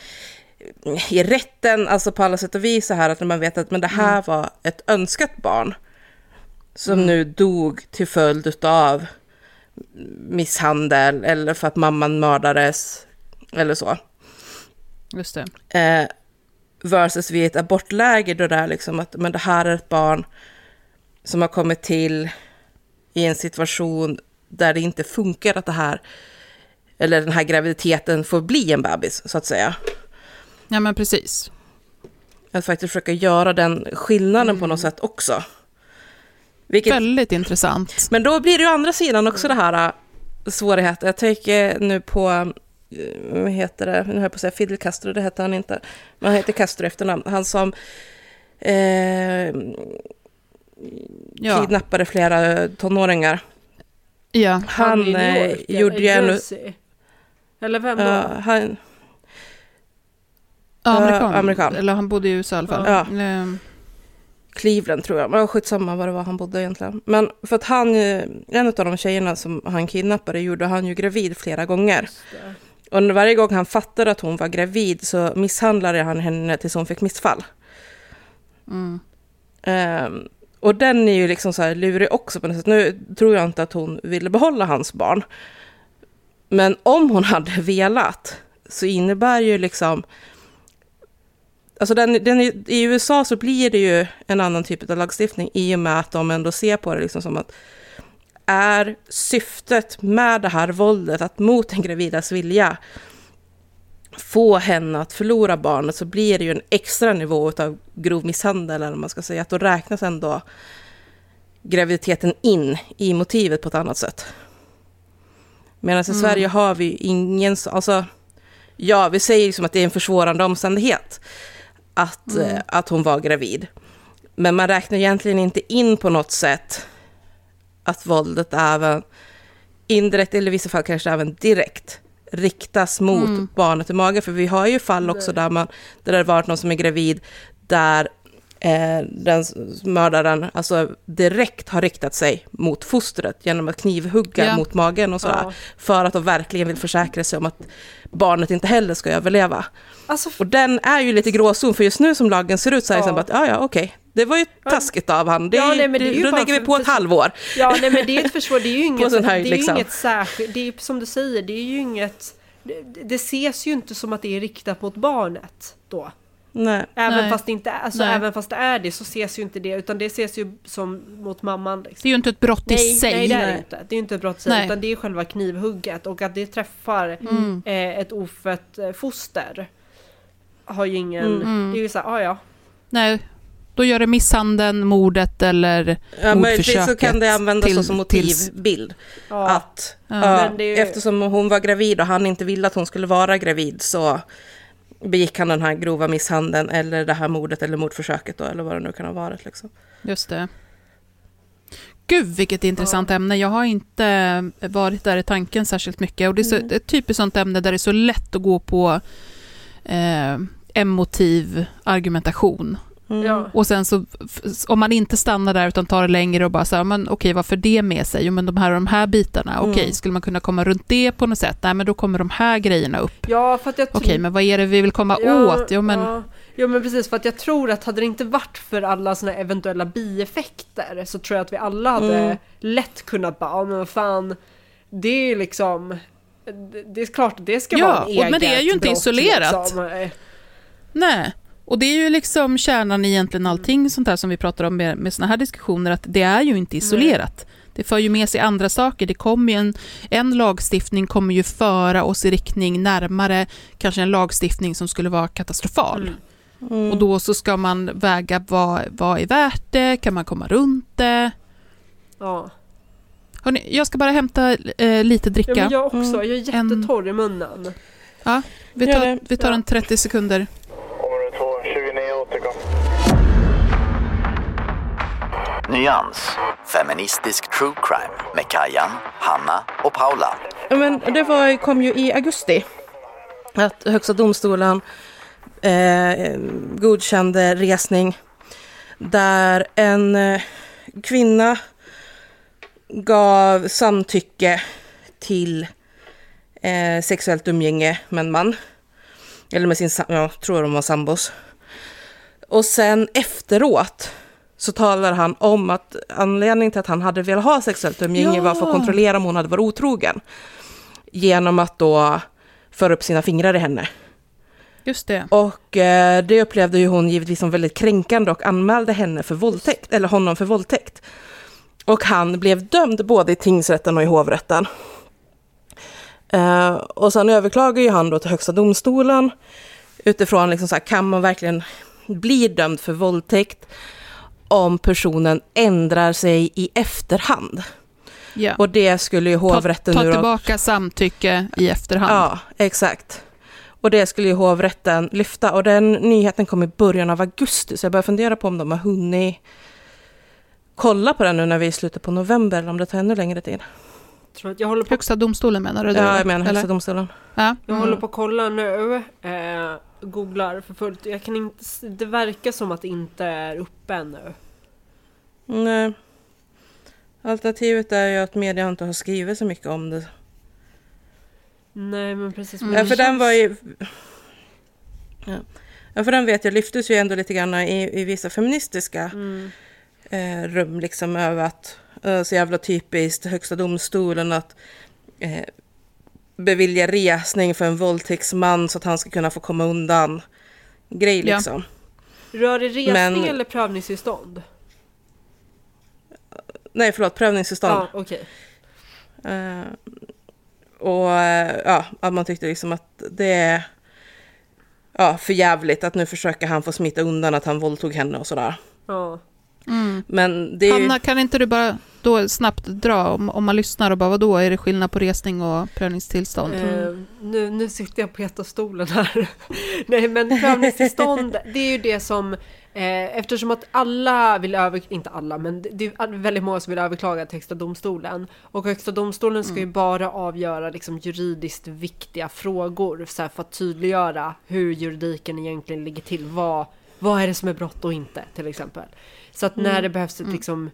i rätten, alltså på alla sätt och vis så här att när man vet att men det här var ett önskat barn som nu dog till följd av misshandel eller för att mamman mördades eller så. Just det. Eh, versus vid ett abortläge då det är liksom att men det här är ett barn som har kommit till i en situation där det inte funkar att det här eller den här graviditeten får bli en bebis så att säga. Ja, men precis. Att faktiskt försöka göra den skillnaden på något sätt också. Vilket, Väldigt intressant. men då blir det ju andra sidan också det här äh, svårigheten. Jag tänker nu på, äh, vad heter det, nu höll jag på att säga Fidel Castro, det hette han inte. Men han heter Castro efternamn. Han som eh, Ja, kidnappade flera tonåringar. ja. Han New eh, York, gjorde ju. Jersey. Eller vem då? Ja, han, ja amerikan. amerikan. Eller han bodde i USA i alla fall. Ja. Ehm, Cleveland tror jag, men skitsamma vad det var han bodde egentligen. Men för att han, eh, en av de tjejerna som han kidnappade gjorde han ju gravid flera gånger. Och varje gång han fattade att hon var gravid så misshandlade han henne tills hon fick missfall. Mm. Ehm, och den är ju liksom så här lurig också på något sätt. Nu tror jag inte att hon ville behålla hans barn. Men om hon hade velat så innebär ju liksom... Alltså den, den, I USA så blir det ju en annan typ av lagstiftning i och med att de ändå ser på det liksom som att är syftet med det här våldet att mot en gravidas vilja få henne att förlora barnet så blir det ju en extra nivå av grov misshandel, eller man ska säga. Att då räknas ändå graviditeten in i motivet på ett annat sätt. Medan i Sverige har vi ingen, så- alltså, ja, vi säger liksom att det är en försvårande omständighet att, eh, att hon var gravid. Men man räknar egentligen inte in på något sätt att våldet även indirekt, eller i vissa fall kanske även direkt, riktas mot barnet i magen. För vi har ju fall också där, man, där det har varit någon som är gravid, där eh, den mördaren alltså direkt har riktat sig mot fostret genom att knivhugga Ja. mot magen och sådär. Ja. För att de verkligen vill försäkra sig om att barnet inte heller ska överleva. Alltså, Och den är ju lite gråzon, för just nu som lagen ser ut så är det Ja. som att, ja ja okej, det var ju taskigt av han. Det, Ja, nej, men det är ju då lägger vi på ett halvår. Ja, nej men det är ett försvar, det är ju inget, sån det är liksom. inget särskilt, det är som du säger, det är ju inget, det, det ses ju inte som att det är riktat mot barnet då. Nej. Även Nej. fast det inte är, alltså Nej. även fast det är det så ses ju inte det, utan det ses ju som mot mamman. Liksom. Det är ju inte ett brott i Nej, sig. nej det är det Nej. inte. Det är ju inte ett brott i sig, Nej. utan det är själva knivhugget och att det träffar Mm. eh, ett ofött eh, foster. Har ju ingen, Mm. det är ju såhär, ah, ja. Nej, då gör det misshandeln, mordet eller Ja, möjligtvis så mordförsöket kan det användas till- som motivbild. ja. Att Ja. ju- eftersom hon var gravid och han inte ville att hon skulle vara gravid så begick han den här grova misshandeln eller det här mordet eller mordförsöket då, eller vad det nu kan ha varit. Liksom. Just det. Gud, vilket intressant ämne. Jag har inte varit där i tanken särskilt mycket. Och det är så, Mm. ett typiskt sånt ämne där det är så lätt att gå på eh, emotiv argumentation. Mm. Ja. Och sen så, om man inte stannar där utan tar det längre och bara så här, men okej, vad för det med sig? Jo, men de här och de här bitarna, okej, Mm. skulle man kunna komma runt det på något sätt? Nej, men då kommer de här grejerna upp. ja, för att jag Okej, men vad är det vi vill komma åt? Jo, men ja. Jo men precis, för att jag tror att hade det inte varit för alla såna eventuella bieffekter så tror jag att vi alla hade Mm. lätt kunnat bara, ja men vad fan, det är liksom, det- är klart att det ska Ja, vara en och- eget men det är ju inte brott, isolerat. Liksom. Nej, och det är ju liksom kärnan i egentligen allting sånt här som vi pratar om med, med såna här diskussioner, att det är ju inte isolerat. Det för ju med sig andra saker. Det kommer ju en, en lagstiftning kommer ju föra oss i riktning närmare kanske en lagstiftning som skulle vara katastrofal. Mm. Mm. Och då så ska man väga vad, vad är värt det, kan man komma runt det? Ja. Hörrni, jag ska bara hämta eh, lite ja, dricka. men jag också, Mm. jag är jättetorr i munnen. vi Gör tar, vi tar Ja. en 30 sekunder. Nyans. Feministisk true crime med Kajan, Hanna och Paula. Men det var, kom ju i augusti att Högsta domstolen eh, godkände resning där en eh, kvinna gav samtycke till eh, sexuellt umgänge med en man. Eller med sin, jag tror de var sambos. Och sen efteråt så talar han om att anledningen till att han hade velat ha sexuellt umgänge Ja. var för att kontrollera om hon hade varit otrogen. Genom att då föra upp sina fingrar i henne. Just det. Och eh, det upplevde ju hon givetvis som väldigt kränkande och anmälde henne för våldtäkt, eller honom för våldtäkt. Och han blev dömd både i tingsrätten och i hovrätten. Eh, och sen överklagade ju han då till Högsta domstolen utifrån liksom så här, kan man verkligen bli dömd för våldtäkt om personen ändrar sig i efterhand? Ja. Och det skulle ju Ta, hovrätten ta då- tillbaka samtycke i efterhand. Ja, exakt. Och det skulle ju hovrätten lyfta. Och den nyheten kom i början av augusti, så jag börjar fundera på om de har hunnit kolla på den nu när vi är i slutet på november, eller om det tar ännu längre tid. Tror att jag håller på Högsta domstolen menar du? då, Ja, jag menar eller? Högsta domstolen. Ja. Jag håller på att kolla nu, eh, googlar för fullt. Jag kan inte, det verkar som att det inte är uppe ännu. Nej. Alternativet är ju att media inte har skrivit så mycket om det. Nej men precis. Mm. Ja, för den var ju... Ja. ja, för den vet jag lyftes ju ändå lite grann i, i vissa feministiska Mm. eh, rum, liksom över att, så jävla typiskt, Högsta domstolen att eh, bevilja resning för en våldtäktsman så att han ska kunna få komma undan. Grej Ja. liksom. Rör det resning Men- eller prövningstillstånd? Nej, förlåt, prövningstillstånd. Ja. Eh, och eh, ja, att man tyckte liksom att det är ja, för jävligt att nu försöker han få smita undan att han våldtog henne och sådär. Ja. Mm. Men det är ju... Hanna, kan inte du bara då snabbt dra, om, om man lyssnar och bara vadå, är det skillnad på resning och prövningstillstånd? Eh, nu, nu sitter jag på heta stolen här. Nej men prövningstillstånd, det är ju det som eh, eftersom att alla vill över, inte alla, men det det är väldigt många som vill överklaga till Högsta domstolen. Och Högsta domstolen ska ju bara avgöra liksom juridiskt viktiga frågor så här, för att tydliggöra hur juridiken egentligen ligger till. Vad, vad är det som är brott och inte till exempel. Så att när det behövs ett liksom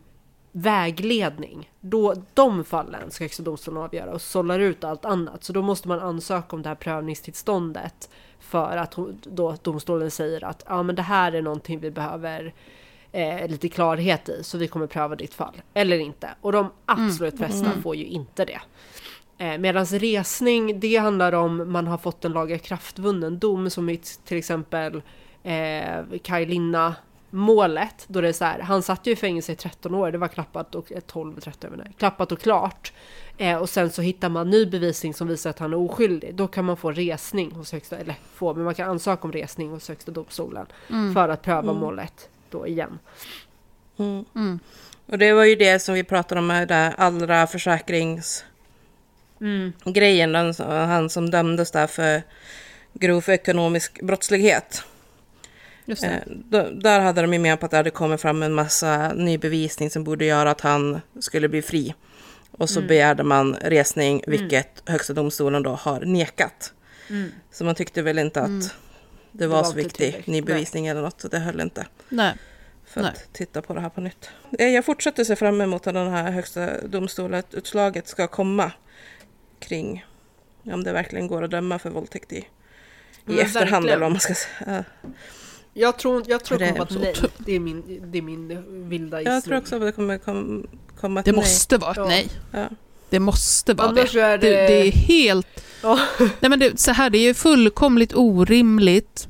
vägledning, då de fallen ska Högsta domstolen avgöra och sållar ut allt annat. Så då måste man ansöka om det här prövningstillståndet för att då domstolen säger att ja, men det här är någonting vi behöver eh, lite klarhet i, så vi kommer pröva ditt fall. Eller inte. Och de absolut flesta får ju inte det. Eh, Medan resning, det handlar om man har fått en lagakraftvunnen dom som till exempel eh, Kaj Linna målet, då det är så här, han satt ju i fängelse i 13 år, det var klappat och, eh, 12, 13, jag vet inte, klappat och klart. Eh, och sen så hittar man ny bevisning som visar att han är oskyldig. Då kan man få resning hos högsta, eller få, men man kan ansöka om resning hos högsta domstolen för att pröva målet då igen. Mm. Mm. Och det var ju det som vi pratade om med det allra försäkrings... Grejen, den, han som dömdes där för grov ekonomisk brottslighet. Just det. Eh, då, där hade de ju med på att det hade kommit fram en massa ny bevisning som borde göra att han skulle bli fri. Och så begärde man resning, vilket Högsta domstolen då har nekat. Så man tyckte väl inte att det var, var så viktig ny bevisning eller något, så det höll inte Nej. för Nej. att titta på det här på nytt. Eh, Jag fortsätter se fram emot att den här Högsta domstolet-utslaget ska komma kring om det verkligen går att döma för våldtäkt i, i efterhand eller vad man ska säga. Jag tror, jag tror Det är att så nej. Det är min, det är min vilda gissning. Jag tror också att det kommer kom, komma ett Det nej. måste vara ett Ja. nej. Ja. Det måste vara Annars det. är det. det- Det är helt... Ja. Nej men det, så här, det är ju fullkomligt orimligt.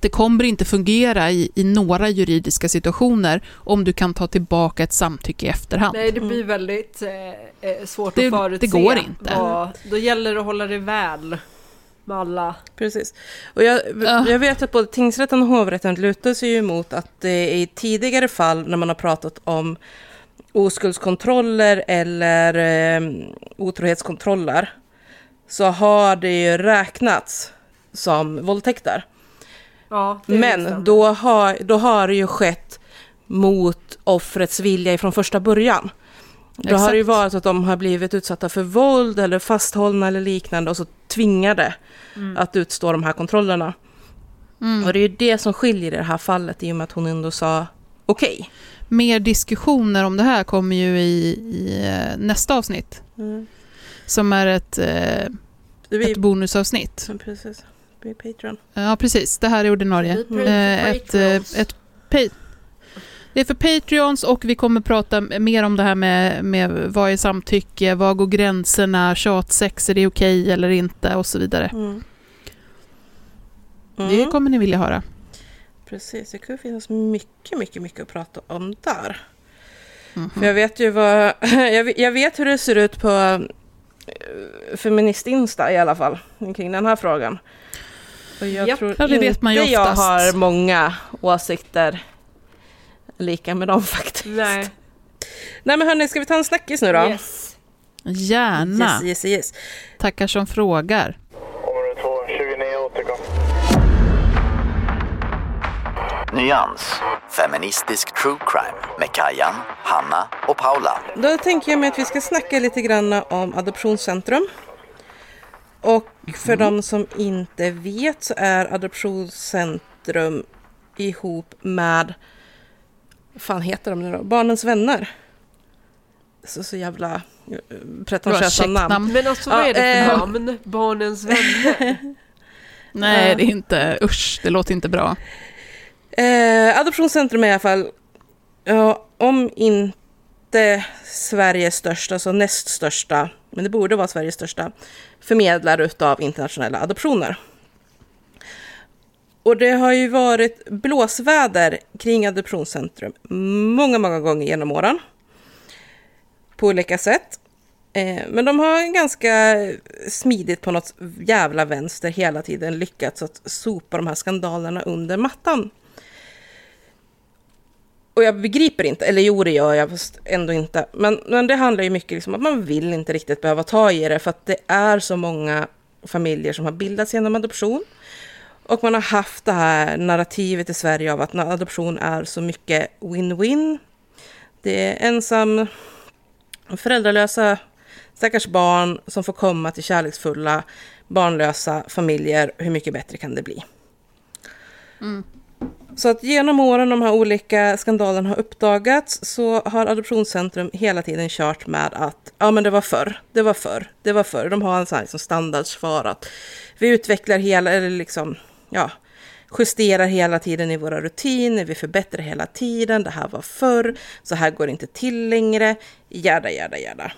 Det kommer inte fungera i, i några juridiska situationer om du kan ta tillbaka ett samtycke i efterhand. Nej, det blir väldigt eh, eh, svårt Det- att förutse. det går inte. Vad, då gäller det att hålla det väl med alla. Precis. Och jag, Ja. jag vet att både tingsrätten och hovrätten lutar sig emot att det i tidigare fall när man har pratat om oskuldskontroller eller eh, otrohetskontroller så har det ju räknats som våldtäkter. Ja. Men då har, då har det ju skett mot offrets vilja från första början. Då har det ju Exakt. varit att de har blivit utsatta för våld eller fasthållna eller liknande och så tvingade att utstå de här kontrollerna. Mm. Och det är ju det som skiljer i det här fallet i och med att hon ändå sa okej. Mer diskussioner om det här kommer ju i, i eh, nästa avsnitt, som är ett, eh, blir ett bonusavsnitt. Ja, precis. Det blir Patreon. Ja, precis. Det här är ordinarie. For ett, eh, ett pa- det är för Patreons och vi kommer prata mer om det här med, med vad är samtycke, vad går gränserna, tjatsex, är det okej eller inte och så vidare. Mm. Det Mm. kommer ni vilja höra. Precis, det kan finnas mycket, mycket, mycket att prata om där. Mhm. För jag vet ju vad... Jag jag vet hur det ser ut på eh, Feminist-Insta i alla fall, kring den här frågan. Och jag Japp. tror Ja, det vet man ju inte jag oftast. har många åsikter lika med dem faktiskt. Nej. Nej men hörni, ska vi ta en snackis nu då? Yes. Gärna. Yes, yes, yes. Tackar som frågar. Område 2, 29 återkom. Nyans. Feministisk true crime med Kajan, Hanna och Paula. Då tänker jag mig att vi ska snacka lite grann om Adoptionscentrum. Och för de som inte vet så är Adoptionscentrum ihop med, vad fan heter de nu då? Barnens vänner. Så, så jävla eh, pretentiösa namn. namn. Men alltså vad Ja, är det för eh, namn? Barnens vänner? Nej, det är inte, usch, det låter inte bra. Eh, Adoptionscentrum är i alla fall, ja, om inte Sveriges största, så näst största, men det borde vara Sveriges största, förmedlare utav internationella adoptioner. Och det har ju varit blåsväder kring Adoptionscentrum många, många gånger genom åren. På olika sätt. Eh, men de har ganska smidigt på något jävla vänster hela tiden lyckats att sopa de här skandalerna under mattan. Och jag begriper inte, eller jo det gör jag, fast ändå inte. Men, men det handlar ju mycket liksom om att man vill inte riktigt behöva ta i det, för att det är så många familjer som har bildats genom adoption. Och man har haft det här narrativet i Sverige av att adoption är så mycket win-win. Det är ensam, föräldralösa stackars barn som får komma till kärleksfulla, barnlösa familjer. Hur mycket bättre kan det bli? Så att genom åren de här olika skandalerna har uppdagats så har Adoptionscentrum hela tiden kört med att ja men det var förr, det var förr, det var förr. De har en sån här liksom standardsvar att vi utvecklar hela, eller liksom, ja, justerar hela tiden i våra rutiner, vi förbättrar hela tiden, det här var förr, så här går det inte till längre, jäda, jäda, jäda.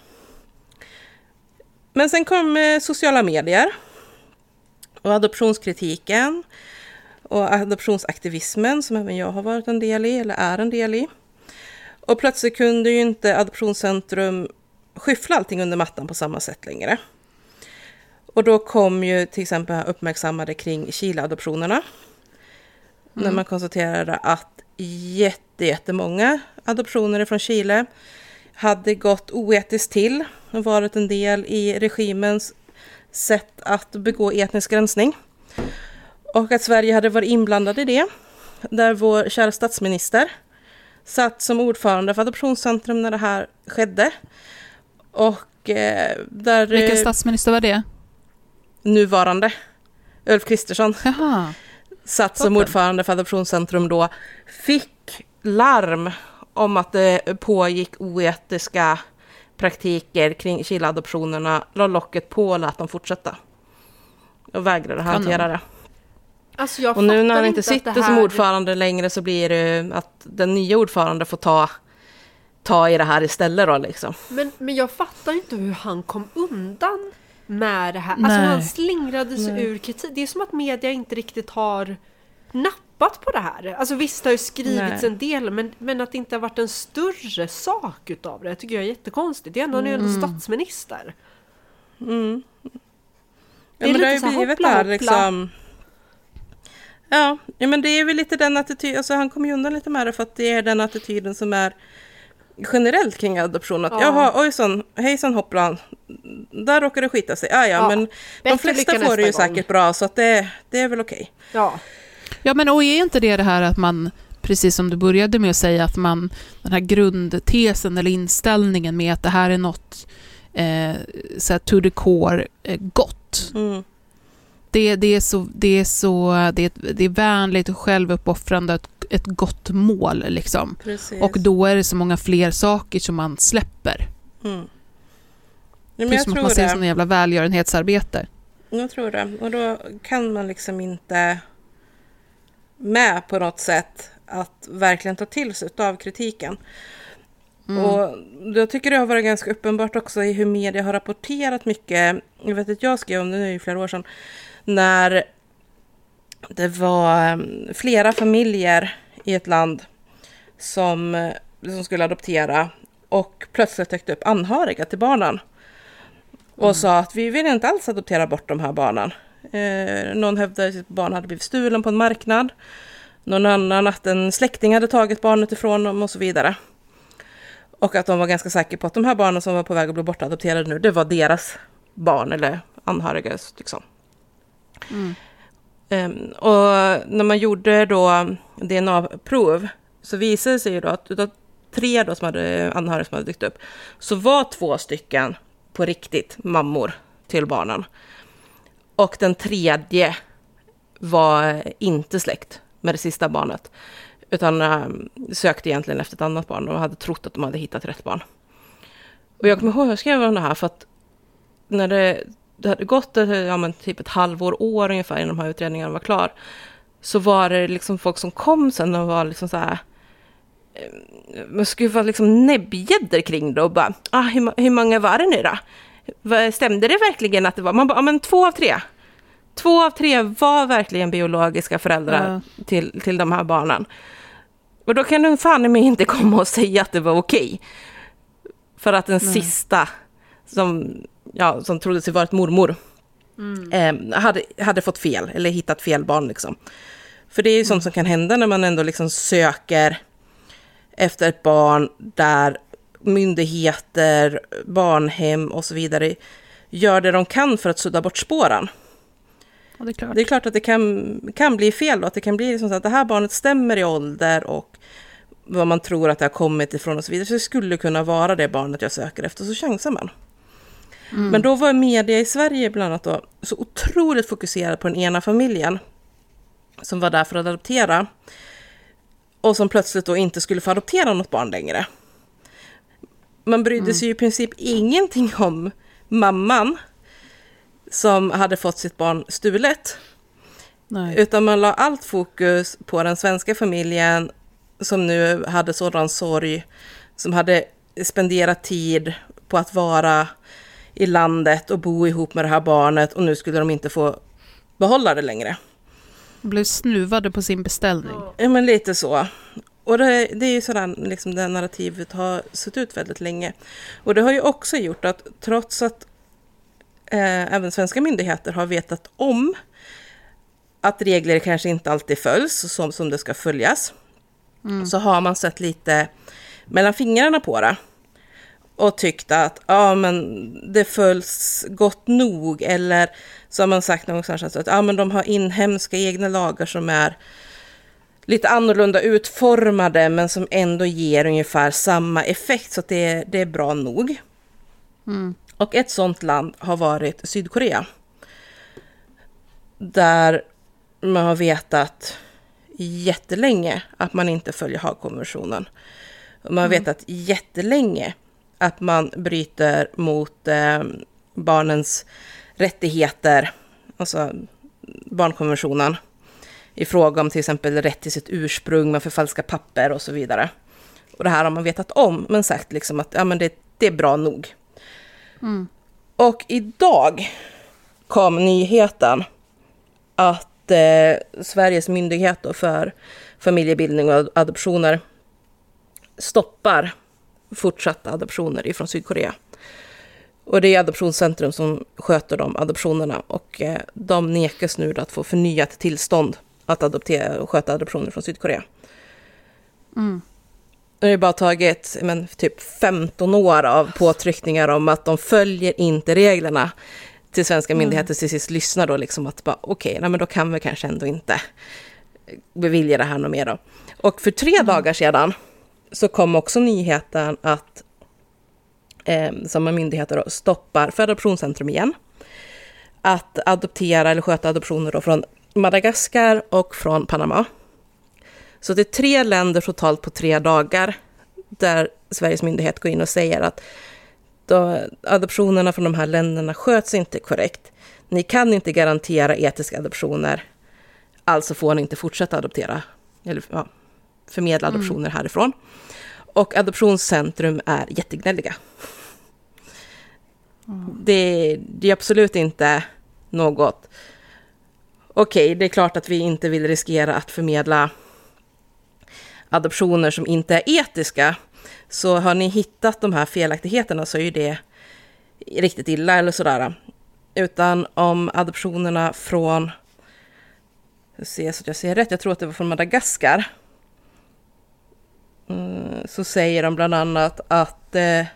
Men sen kom eh, sociala medier och adoptionskritiken och adoptionsaktivismen som även jag har varit en del i, eller är en del i. Och plötsligt kunde ju inte Adoptionscentrum skyffla allting under mattan på samma sätt längre. Och då kom ju till exempel uppmärksammade kring Chile-adoptionerna. När man konstaterade att jätte, jättemånga adoptioner från Chile hade gått oetiskt till och varit en del i regimens sätt att begå etnisk rensning. Och att Sverige hade varit inblandad i det. Där vår kära statsminister satt som ordförande för Adoptionscentrum när det här skedde. Och eh, där... Vilken eh, statsminister var det? Nuvarande Ulf Kristersson Jaha. satt som ordförande för Adoptionscentrum då, fick larm om att det pågick oetiska praktiker kring Chile-adoptionerna, la locket på och lät dem fortsätta. Och vägrade hantera det. Alltså jag Och nu när han inte sitter det som här- ordförande längre så blir det att den nya ordföranden får ta, ta i det här istället då liksom. Men, men jag fattar inte hur han kom undan med det här. Alltså Nej. han slingrade sig ur kritik. Det är som att media inte riktigt har nappat på det här. Alltså visst har ju skrivits Nej. en del men, men att det inte har varit en större sak utav det tycker jag är jättekonstigt. Det är ändå, han är ju Mm. ändå statsminister. Det Ja, är men det har ju blivit hoppla, det hoppla. liksom... Ja, ja, men det är väl lite den attityden, alltså han kommer ju undan lite med det för att det är den attityden som är generellt kring adoption. Att Ja. jaha, ojsan, hejsan hopplan, där råkar det skita sig. Ja, ja, Ja, men de bättre flesta lycka får det ju gång. säkert bra så att det, det är väl okej. Ja. Ja, men och är inte det det här att man, precis som du började med att säga, att man, den här grundtesen eller inställningen med att det här är något eh, så här, to the core eh, gott. Mm. Det, det, är så, det, är så det, är, det är vänligt och självuppoffrande, ett, ett gott mål liksom. Precis. Och då är det så många fler saker som man släpper. Mm. Nej, Det är som att man ser det som en jävla välgörenhetsarbete. Jag tror det. Och då kan man liksom inte med på något sätt att verkligen ta till sig av kritiken. Och jag tycker det har varit ganska uppenbart också i hur media har rapporterat mycket. Jag vet att jag skrev om det nu i flera år sedan. När det var eh, flera familjer i ett land som, eh, som skulle adoptera och plötsligt täckte upp anhöriga till barnen. Och sa att vi vill inte alls adoptera bort de här barnen. Eh, någon hävdade att sitt barn hade blivit stulen på en marknad. Någon annan att en släkting hade tagit barnet ifrån dem och så vidare. Och att de var ganska säkra på att de här barnen som var på väg att bli bortadopterade nu, det var deras barn eller anhöriga. Liksom. Ehm, och när man gjorde då DNA-prov så visade det sig ju då att utav tre då som hade anhöriga som hade dykt upp så var två stycken på riktigt mammor till barnen. Och den tredje var inte släkt med det sista barnet. Utan um, sökte egentligen efter ett annat barn och hade trott att de hade hittat rätt barn. Och jag kommer ihåg, jag skrev om det här för att när det, det hade gått ja, men typ ett halvår, år ungefär innan de här utredningarna var klar. Så var det liksom folk som kom sen och var liksom så här eh, man skulle vara liksom näbbgäddor kring det och bara, ah, hur, hur många var det nu då? Stämde det verkligen att det var? Man bara, ja men två av tre. Två av tre var verkligen biologiska föräldrar till, till de här barnen. Och då kan du fan i mig inte komma och säga att det var okej. För att den sista som, ja, som trodde sig varit mormor eh, hade, hade fått fel, eller hittat fel barn liksom. För det är ju sånt som kan hända när man ändå liksom söker efter ett barn där myndigheter, barnhem och så vidare gör det de kan för att sudda bort spåren. Ja, det är klart. Det är klart att det kan, kan bli fel då, att det kan bli liksom så att det här barnet stämmer i ålder och vad man tror att det har kommit ifrån och så vidare. Så det skulle kunna vara det barnet jag söker efter, så chansar man. Men då var media i Sverige bland annat då så otroligt fokuserad på den ena familjen som var där för att adoptera och som plötsligt då inte skulle få adoptera något barn längre. Man brydde sig ju i princip ingenting om mamman som hade fått sitt barn stulet. Nej. Utan man la allt fokus på den svenska familjen som nu hade sådan sorg, som hade spenderat tid på att vara i landet och bo ihop med det här barnet och nu skulle de inte få behålla det längre. Blev snuvade på sin beställning. Ja, men lite så. Och det, det är ju sådär liksom det narrativet har sett ut väldigt länge. Och det har ju också gjort att trots att eh, även svenska myndigheter har vetat om att regler kanske inte alltid följs som, som det ska följas, så har man sett lite mellan fingrarna på det och tyckt att ja, men det följs gott nog eller så har man sagt någonstans att ja, men de har inhemska egna lagar som är lite annorlunda utformade men som ändå ger ungefär samma effekt så att det, det är bra nog. Och ett sånt land har varit Sydkorea. Där man har vetat jättelänge att man inte följer Haagkonventionen. Och Man har vetat jättelänge att man bryter mot eh, barnens rättigheter, alltså barnkonventionen, i fråga om till exempel rätt till sitt ursprung, man förfalskar papper och så vidare. Och det här har man vetat om, men sagt liksom att ja, men det, det är bra nog. Och idag kom nyheten att eh, Sveriges myndighet för familjebildning och adoptioner stoppar fortsatta adoptioner ifrån Sydkorea. Och det är Adoptionscentrum som sköter de adoptionerna och eh, de nekas nu att få förnyat tillstånd att adoptera och sköta adoptioner från Sydkorea. Det har bara tagit men, typ 15 år av påtryckningar om att de följer inte reglerna till svenska myndigheter till sist lyssnar då liksom att bara okej, nej, men då kan vi kanske ändå inte bevilja det här något mer då. Och för tre dagar sedan så kom också nyheten att eh, samma myndigheter stoppar för Adoptionscentrum igen. att adoptera eller sköta adoptioner då från Madagaskar och från Panama. Så det är tre länder totalt på tre dagar där Sveriges myndighet går in och säger att då, adoptionerna från de här länderna sköts inte korrekt. Ni kan inte garantera etiska adoptioner, alltså får ni inte fortsätta adoptera, eller ja, förmedla adoptioner härifrån. Och Adoptionscentrum är jättegnälliga. Det, det är absolut inte något... Okej, det är klart att vi inte vill riskera att förmedla adoptioner som inte är etiska. Så har ni hittat de här felaktigheterna så är ju det riktigt illa eller sådär. Utan om adoptionerna från, ser så att jag ser rätt, jag tror att det var från Madagaskar. Eh, så säger de bland annat att eh,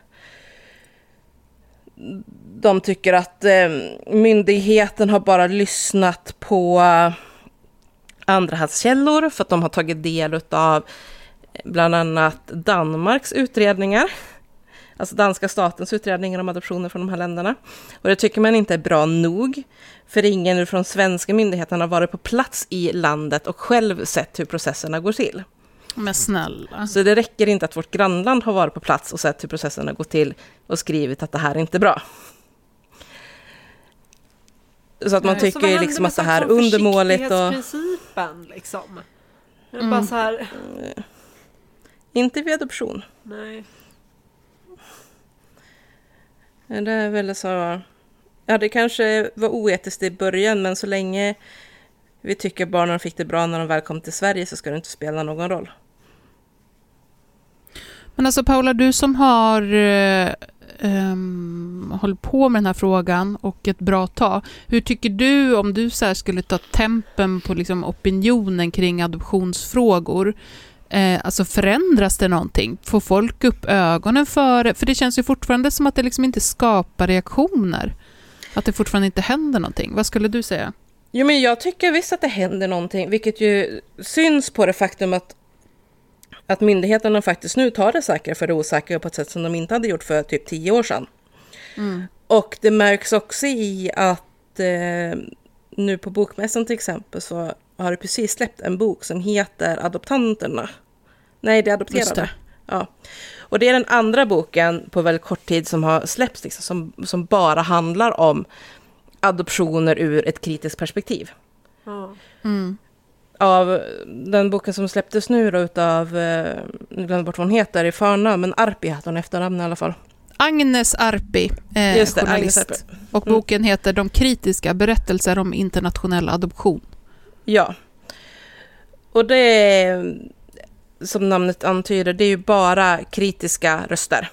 de tycker att eh, myndigheten har bara lyssnat på eh, andrahandskällor för att de har tagit del av eh, bland annat Danmarks utredningar. Alltså danska statens utredningar om adoptioner från de här länderna. Och det tycker man inte är bra nog. För ingen från svenska myndigheterna har varit på plats i landet och själv sett hur processerna går till. Men snälla. Så det räcker inte att vårt grannland har varit på plats och sett hur processerna går till och skrivit att det här är inte bra. Så att man Nej, tycker liksom att det här är som undermåligt och... försiktighetsprincipen liksom. Är bara så här, Inte vid adoption. nej. Det är väl så... Ja, det kanske var oetiskt i början, men så länge vi tycker barnen fick det bra när de väl kom till Sverige så ska det inte spela någon roll. Men alltså Paula, du som har eh, um, hållit på med den här frågan och ett bra tag. Hur tycker du om du så här skulle ta tempen på liksom opinionen kring adoptionsfrågor? Eh, alltså förändras det någonting? Får folk upp ögonen för det? För det känns ju fortfarande som att det liksom inte skapar reaktioner. Att det fortfarande inte händer någonting. Vad skulle du säga? Jo, men jag tycker visst att det händer någonting, vilket ju syns på det faktum att, att myndigheterna faktiskt nu tar det säkra för det osäkra på ett sätt som de inte hade gjort för typ tio år sedan. Och det märks också i att eh, nu på Bokmässan till exempel så har det precis släppt en bok som heter Adoptanterna. Nej, det är adopterade. Ja. Och det är den andra boken på väldigt kort tid som har släppts, liksom, som, som bara handlar om adoptioner ur ett kritiskt perspektiv. Ja. Av den boken som släpptes nu då utav, eh, nu glömde bort vad hon heter i förnamn, men Arpi heter hon efternamn i alla fall. Agnes Arpi, eh, Just det, journalist. Agnes Arpi. Och Mm. boken heter De kritiska berättelser om internationell adoption. Ja. Och det är, som namnet antyder, det är ju bara kritiska röster.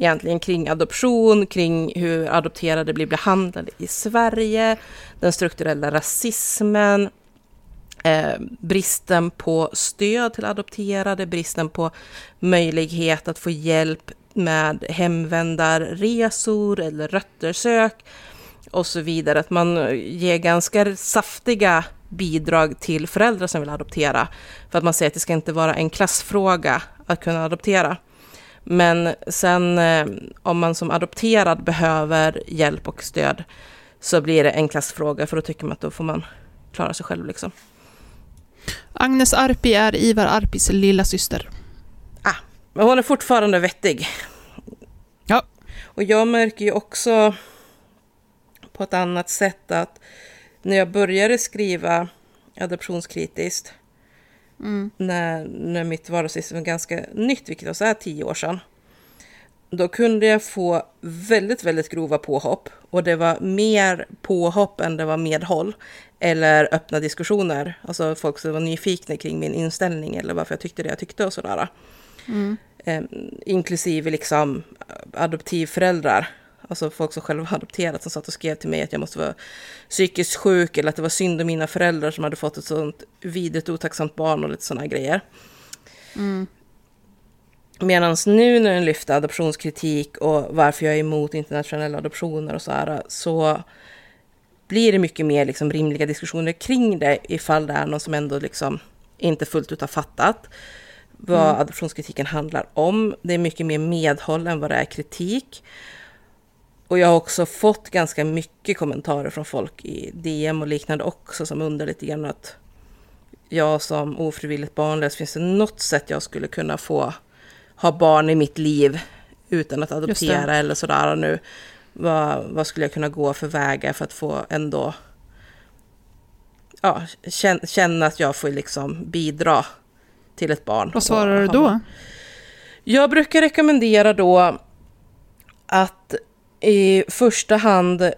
Egentligen kring adoption, kring hur adopterade blir behandlade i Sverige, den strukturella rasismen, eh, bristen på stöd till adopterade, bristen på möjlighet att få hjälp med hemvändarresor eller röttersök och så vidare. Att man ger ganska saftiga bidrag till föräldrar som vill adoptera. För att man säger att det ska inte vara en klassfråga att kunna adoptera. Men sen eh, om man som adopterad behöver hjälp och stöd så blir det en klassfråga för då tycker man att då får man klara sig själv liksom. Agnes Arpi är Ivar Arpis lilla syster. Men hon är fortfarande vettig. Ja. Och jag märker ju också på ett annat sätt att när jag började skriva adoptionskritiskt, när, när mitt vardagssystem var ganska nytt, vilket också är tio år sedan, då kunde jag få väldigt, väldigt grova påhopp. Och det var mer påhopp än det var medhåll. Eller öppna diskussioner. Alltså folk som var nyfikna kring min inställning eller varför jag tyckte det jag tyckte och sådär. Eh, inklusive liksom adoptivföräldrar. Alltså folk som själva har adopterat som satt och skrev till mig att jag måste vara psykiskt sjuk eller att det var synd om mina föräldrar som hade fått ett sånt vidrigt otacksamt barn och lite sådana grejer. Medan nu när den lyfter adoptionskritik och varför jag är emot internationella adoptioner och så här, så blir det mycket mer liksom rimliga diskussioner kring det ifall det är någon som ändå liksom inte fullt ut har fattat vad adoptionskritiken handlar om. Det är mycket mer medhåll än vad det är kritik. Och jag har också fått ganska mycket kommentarer från folk i DM och liknande också som undrar lite grann att jag som ofrivilligt barnlös, finns det något sätt jag skulle kunna få ha barn i mitt liv utan att adoptera eller sådär nu? Vad, vad skulle jag kunna gå för vägar för att få ändå ja, känna att jag får liksom bidra till ett barn. Vad svarar du då? Jag brukar rekommendera då att i första hand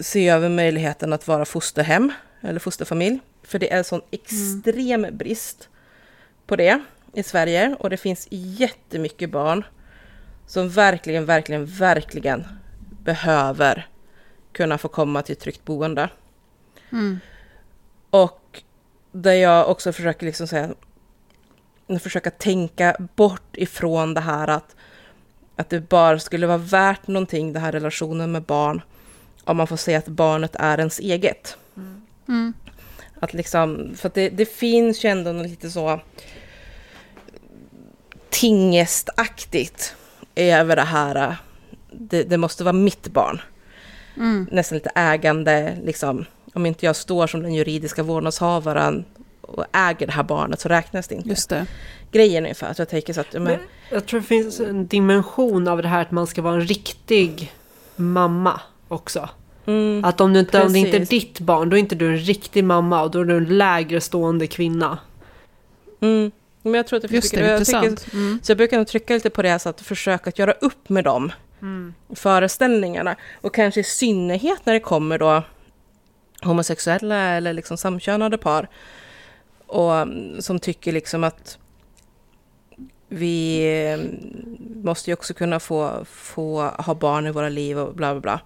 se över möjligheten att vara fosterhem eller fosterfamilj. För det är en sån extrem mm. brist på det i Sverige och det finns jättemycket barn som verkligen, verkligen, verkligen behöver kunna få komma till ett tryggt boende. Mm. Och där jag också försöker liksom säga, försöka tänka bort ifrån det här att, att det bara skulle vara värt någonting, den här relationen med barn, om man får säga att barnet är ens eget. Mm. Att liksom, för att det, det finns ju ändå något lite så tingestaktigt över det här, det, det måste vara mitt barn. Mm. Nästan lite ägande, liksom, om inte jag står som den juridiska vårdnadshavaren och äger det här barnet så räknas det inte. Just det. Grejen ungefär, att jag tänker så att... Men, men, jag tror det finns en dimension av det här att man ska vara en riktig mamma också. Mm, att om, du inte, om det inte är ditt barn, då är inte du en riktig mamma och då är du en lägre stående kvinna. Mm. Men jag tror att det Just det, jag intressant. Tycker, mm. Så jag brukar nog trycka lite på det, så att försöka att göra upp med dem mm. föreställningarna. Och kanske i synnerhet när det kommer då homosexuella eller liksom samkönade par. Och mm, som tycker liksom att vi mm, måste ju också kunna få, få ha barn i våra liv och bla bla bla.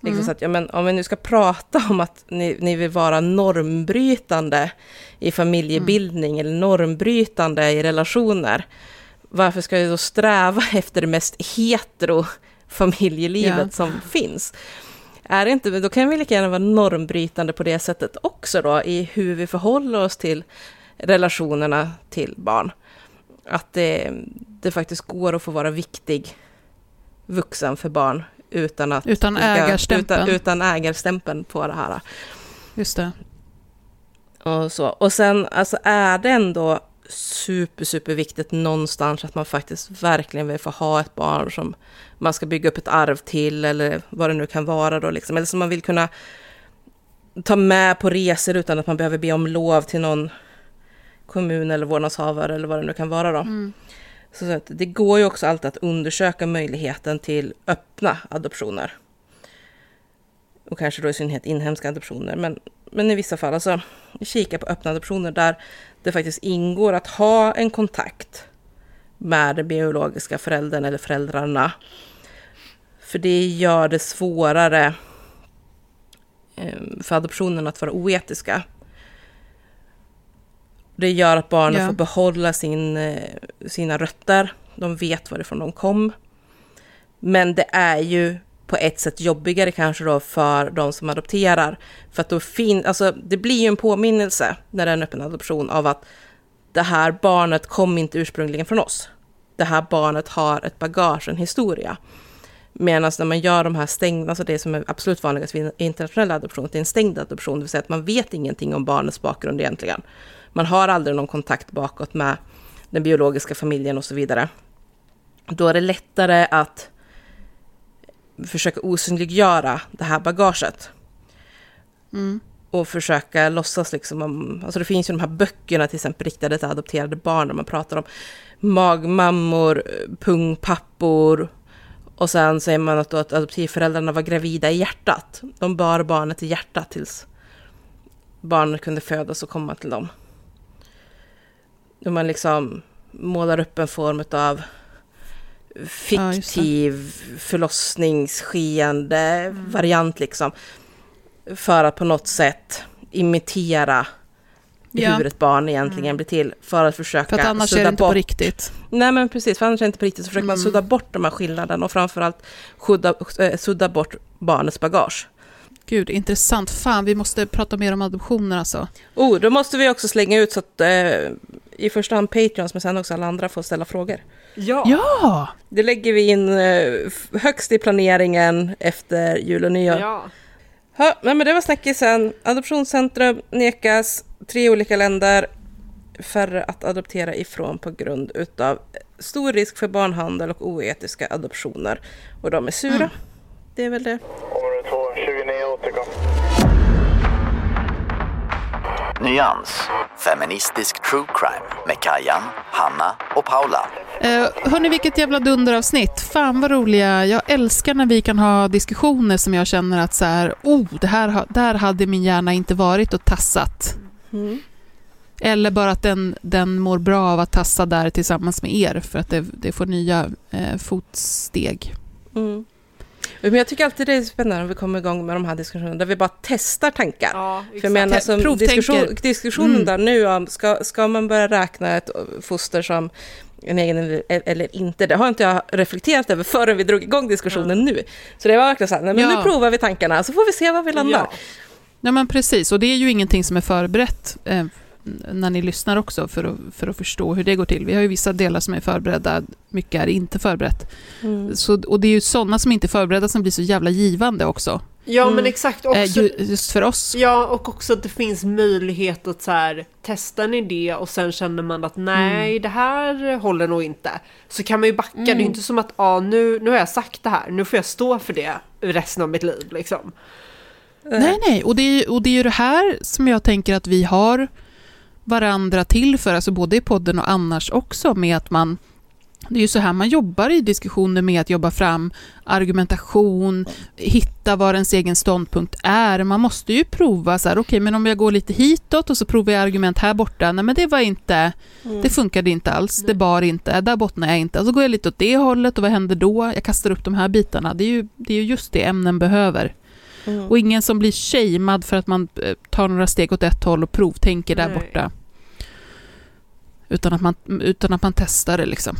Liksom mm. så att, ja, men, om vi nu ska prata om att ni, ni vill vara normbrytande i familjebildning mm. eller normbrytande i relationer, varför ska vi då sträva efter det mest hetero familjelivet ja. som finns? Är det inte, då kan vi lika gärna vara normbrytande på det sättet också då, i hur vi förhåller oss till relationerna till barn. Att det, det faktiskt går att få vara viktig vuxen för barn utan att... Utan ägarstämpeln. Utan, utan ägarstämpeln på det här. Just det. Och, så. och sen alltså är det ändå super, super viktigt någonstans att man faktiskt verkligen vill få ha ett barn som man ska bygga upp ett arv till eller vad det nu kan vara då liksom. Eller som man vill kunna ta med på resor utan att man behöver be om lov till någon kommun eller vårdnadshavare eller vad det nu kan vara då. Mm. Så att det går ju också alltid att undersöka möjligheten till öppna adoptioner. Och kanske då i synnerhet inhemska adoptioner. Men, men i vissa fall, alltså kika på öppna adoptioner där det faktiskt ingår att ha en kontakt med den biologiska föräldern eller föräldrarna. För det gör det svårare eh, för adoptionen att vara oetiska. Det gör att barnen ja. får behålla sin, eh, sina rötter. De vet varifrån de kom. Men det är ju på ett sätt jobbigare kanske då för de som adopterar. För att då fin alltså det blir ju en påminnelse när det är en öppen adoption av att det här barnet kom inte ursprungligen från oss. Det här barnet har ett bagage, en historia. Medan när man gör de här stängda, alltså det som är absolut vanligast vid internationella adoption, det är en stängd adoption, det vill säga att man vet ingenting om barnets bakgrund egentligen. Man har aldrig någon kontakt bakåt med den biologiska familjen och så vidare. Då är det lättare att försöka osynliggöra det här bagaget. Mm. Och försöka låtsas liksom om, alltså det finns ju de här böckerna till exempel riktade till adopterade barn, där man pratar om magmammor, pungpappor, och sen säger man att, att adoptivföräldrarna var gravida i hjärtat. De bar barnet i hjärtat tills barnet kunde födas och komma till dem. Då man liksom målar upp en form av fiktiv ja, förlossningsskeende mm. variant liksom. För att på något sätt imitera ja. hur ett barn egentligen mm. blir till. För att försöka För att annars är det inte bort. på riktigt. Nej men precis, för annars är det inte på riktigt. Så försöker mm. man sudda bort de här skillnaderna och framförallt sudda, äh, sudda bort barnets bagage. Gud, intressant. Fan, vi måste prata mer om adoptioner alltså. Oh, då måste vi också slänga ut så att eh, i första hand Patreons, men sen också alla andra får ställa frågor. Ja. Ja! Det lägger vi in eh, högst i planeringen efter jul och nyår. ja. Ja, men det var snackisen. Adoptionscentrum nekas tre olika länder färre att adoptera ifrån på grund utav stor risk för barnhandel och oetiska adoptioner. Och de är sura. Det är väl det. Område 2, 29 återkom. Nyans, feministisk true crime med Kajan, Hanna och Paula. Eh, hörni, vilket jävla dunderavsnitt. Fan vad roliga. Jag älskar när vi kan ha diskussioner som jag känner att så här, oh, det här, där hade min hjärna inte varit och tassat. Mm. Eller bara att den, den mår bra av att tassa där tillsammans med er för att det, det får nya eh, fotsteg. Mm. Men jag tycker alltid det är spännande när vi kommer igång med de här diskussionerna där vi bara testar tankar. ja För jag menar, som diskussion, diskussionen Mm. där nu om, ska, ska man börja räkna ett foster som en egen eller, inte, det har inte jag reflekterat över förrän vi drog igång diskussionen nu. Så det var verkligen så här, nej, men Ja. nu provar vi tankarna så får vi se var vi landar. Ja. Ja, men precis. Och det är ju ingenting som är förberett eh, när ni lyssnar också för att, för att förstå hur det går till. Vi har ju vissa delar som är förberedda, mycket är inte förberett. Mm. Så, och det är ju sådana som inte är förberedda som blir så jävla givande också. ja, Mm. men exakt. Eh, Också, ju, just för oss. Ja, och också att det finns möjlighet att så här, testa en idé och sen känner man att nej, det här håller nog inte. Så kan man ju backa, det är ju inte som att ah, nu, nu har jag sagt det här, nu får jag stå för det resten av mitt liv. Liksom. Nej, nej. Och det, är, och det är ju det här som jag tänker att vi har varandra till för, alltså både i podden och annars också, med att man det är ju så här man jobbar i diskussioner med att jobba fram argumentation, hitta vad ens egen ståndpunkt är. Man måste ju prova så här, okej, men om jag går lite hitåt och så provar jag argument här borta, nej men det var inte, det funkade inte alls, det bar inte, där bottnar jag inte. Och så går jag lite åt det hållet och vad händer då? Jag kastar upp de här bitarna. Det är ju, det är ju just det ämnen behöver. Mm. Och ingen som blir shamead för att man eh, tar några steg åt ett håll och provtänker där Nej. borta. Utan att man, utan att man testar det liksom.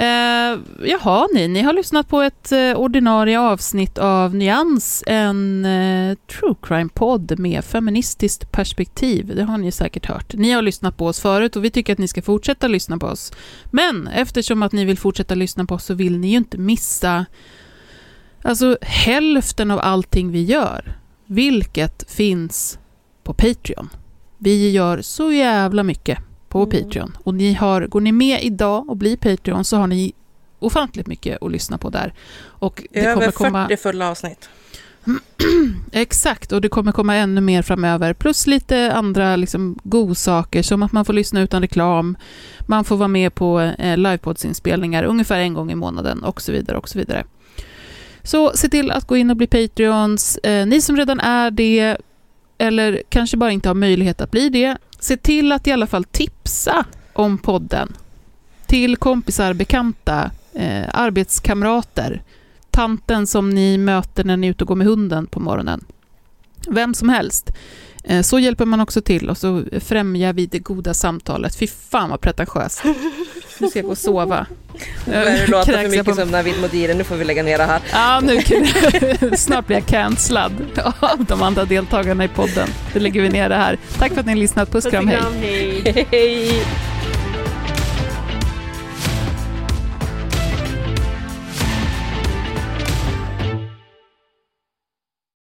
Eh, jaha, ni, ni har lyssnat på ett eh, ordinarie avsnitt av Nyans, en eh, true crime-podd med feministiskt perspektiv. Det har ni säkert hört. Ni har lyssnat på oss förut och vi tycker att ni ska fortsätta lyssna på oss. Men eftersom att ni vill fortsätta lyssna på oss så vill ni ju inte missa Alltså hälften av allting vi gör, vilket finns på Patreon. Vi gör så jävla mycket på Mm. Patreon. Och ni har, går ni med idag och blir Patreon så har ni ofantligt mycket att lyssna på där. Och det Över kommer 40 komma, fulla avsnitt. exakt, och det kommer komma ännu mer framöver. Plus lite andra liksom, godsaker som att man får lyssna utan reklam. Man får vara med på eh, livepodsinspelningar ungefär en gång i månaden och så vidare. och så vidare. Så se till att gå in och bli Patreons. Eh, ni som redan är det, eller kanske bara inte har möjlighet att bli det, se till att i alla fall tipsa om podden till kompisar, bekanta, eh, arbetskamrater, tanten som ni möter när ni är ute och går med hunden på morgonen. Vem som helst. Eh, så hjälper man också till och så främjar vi det goda samtalet. Fy fan vad pretentiöst. Nu ska jag gå och sova. Det börjar låta för mycket på- som Navid Modiri, nu får vi lägga ner det här. Ja, nu kan snart blir jag cancellad av de andra deltagarna i podden. Då lägger vi ner det här. Tack för att ni har lyssnat. Puss, kram, hej. Hej!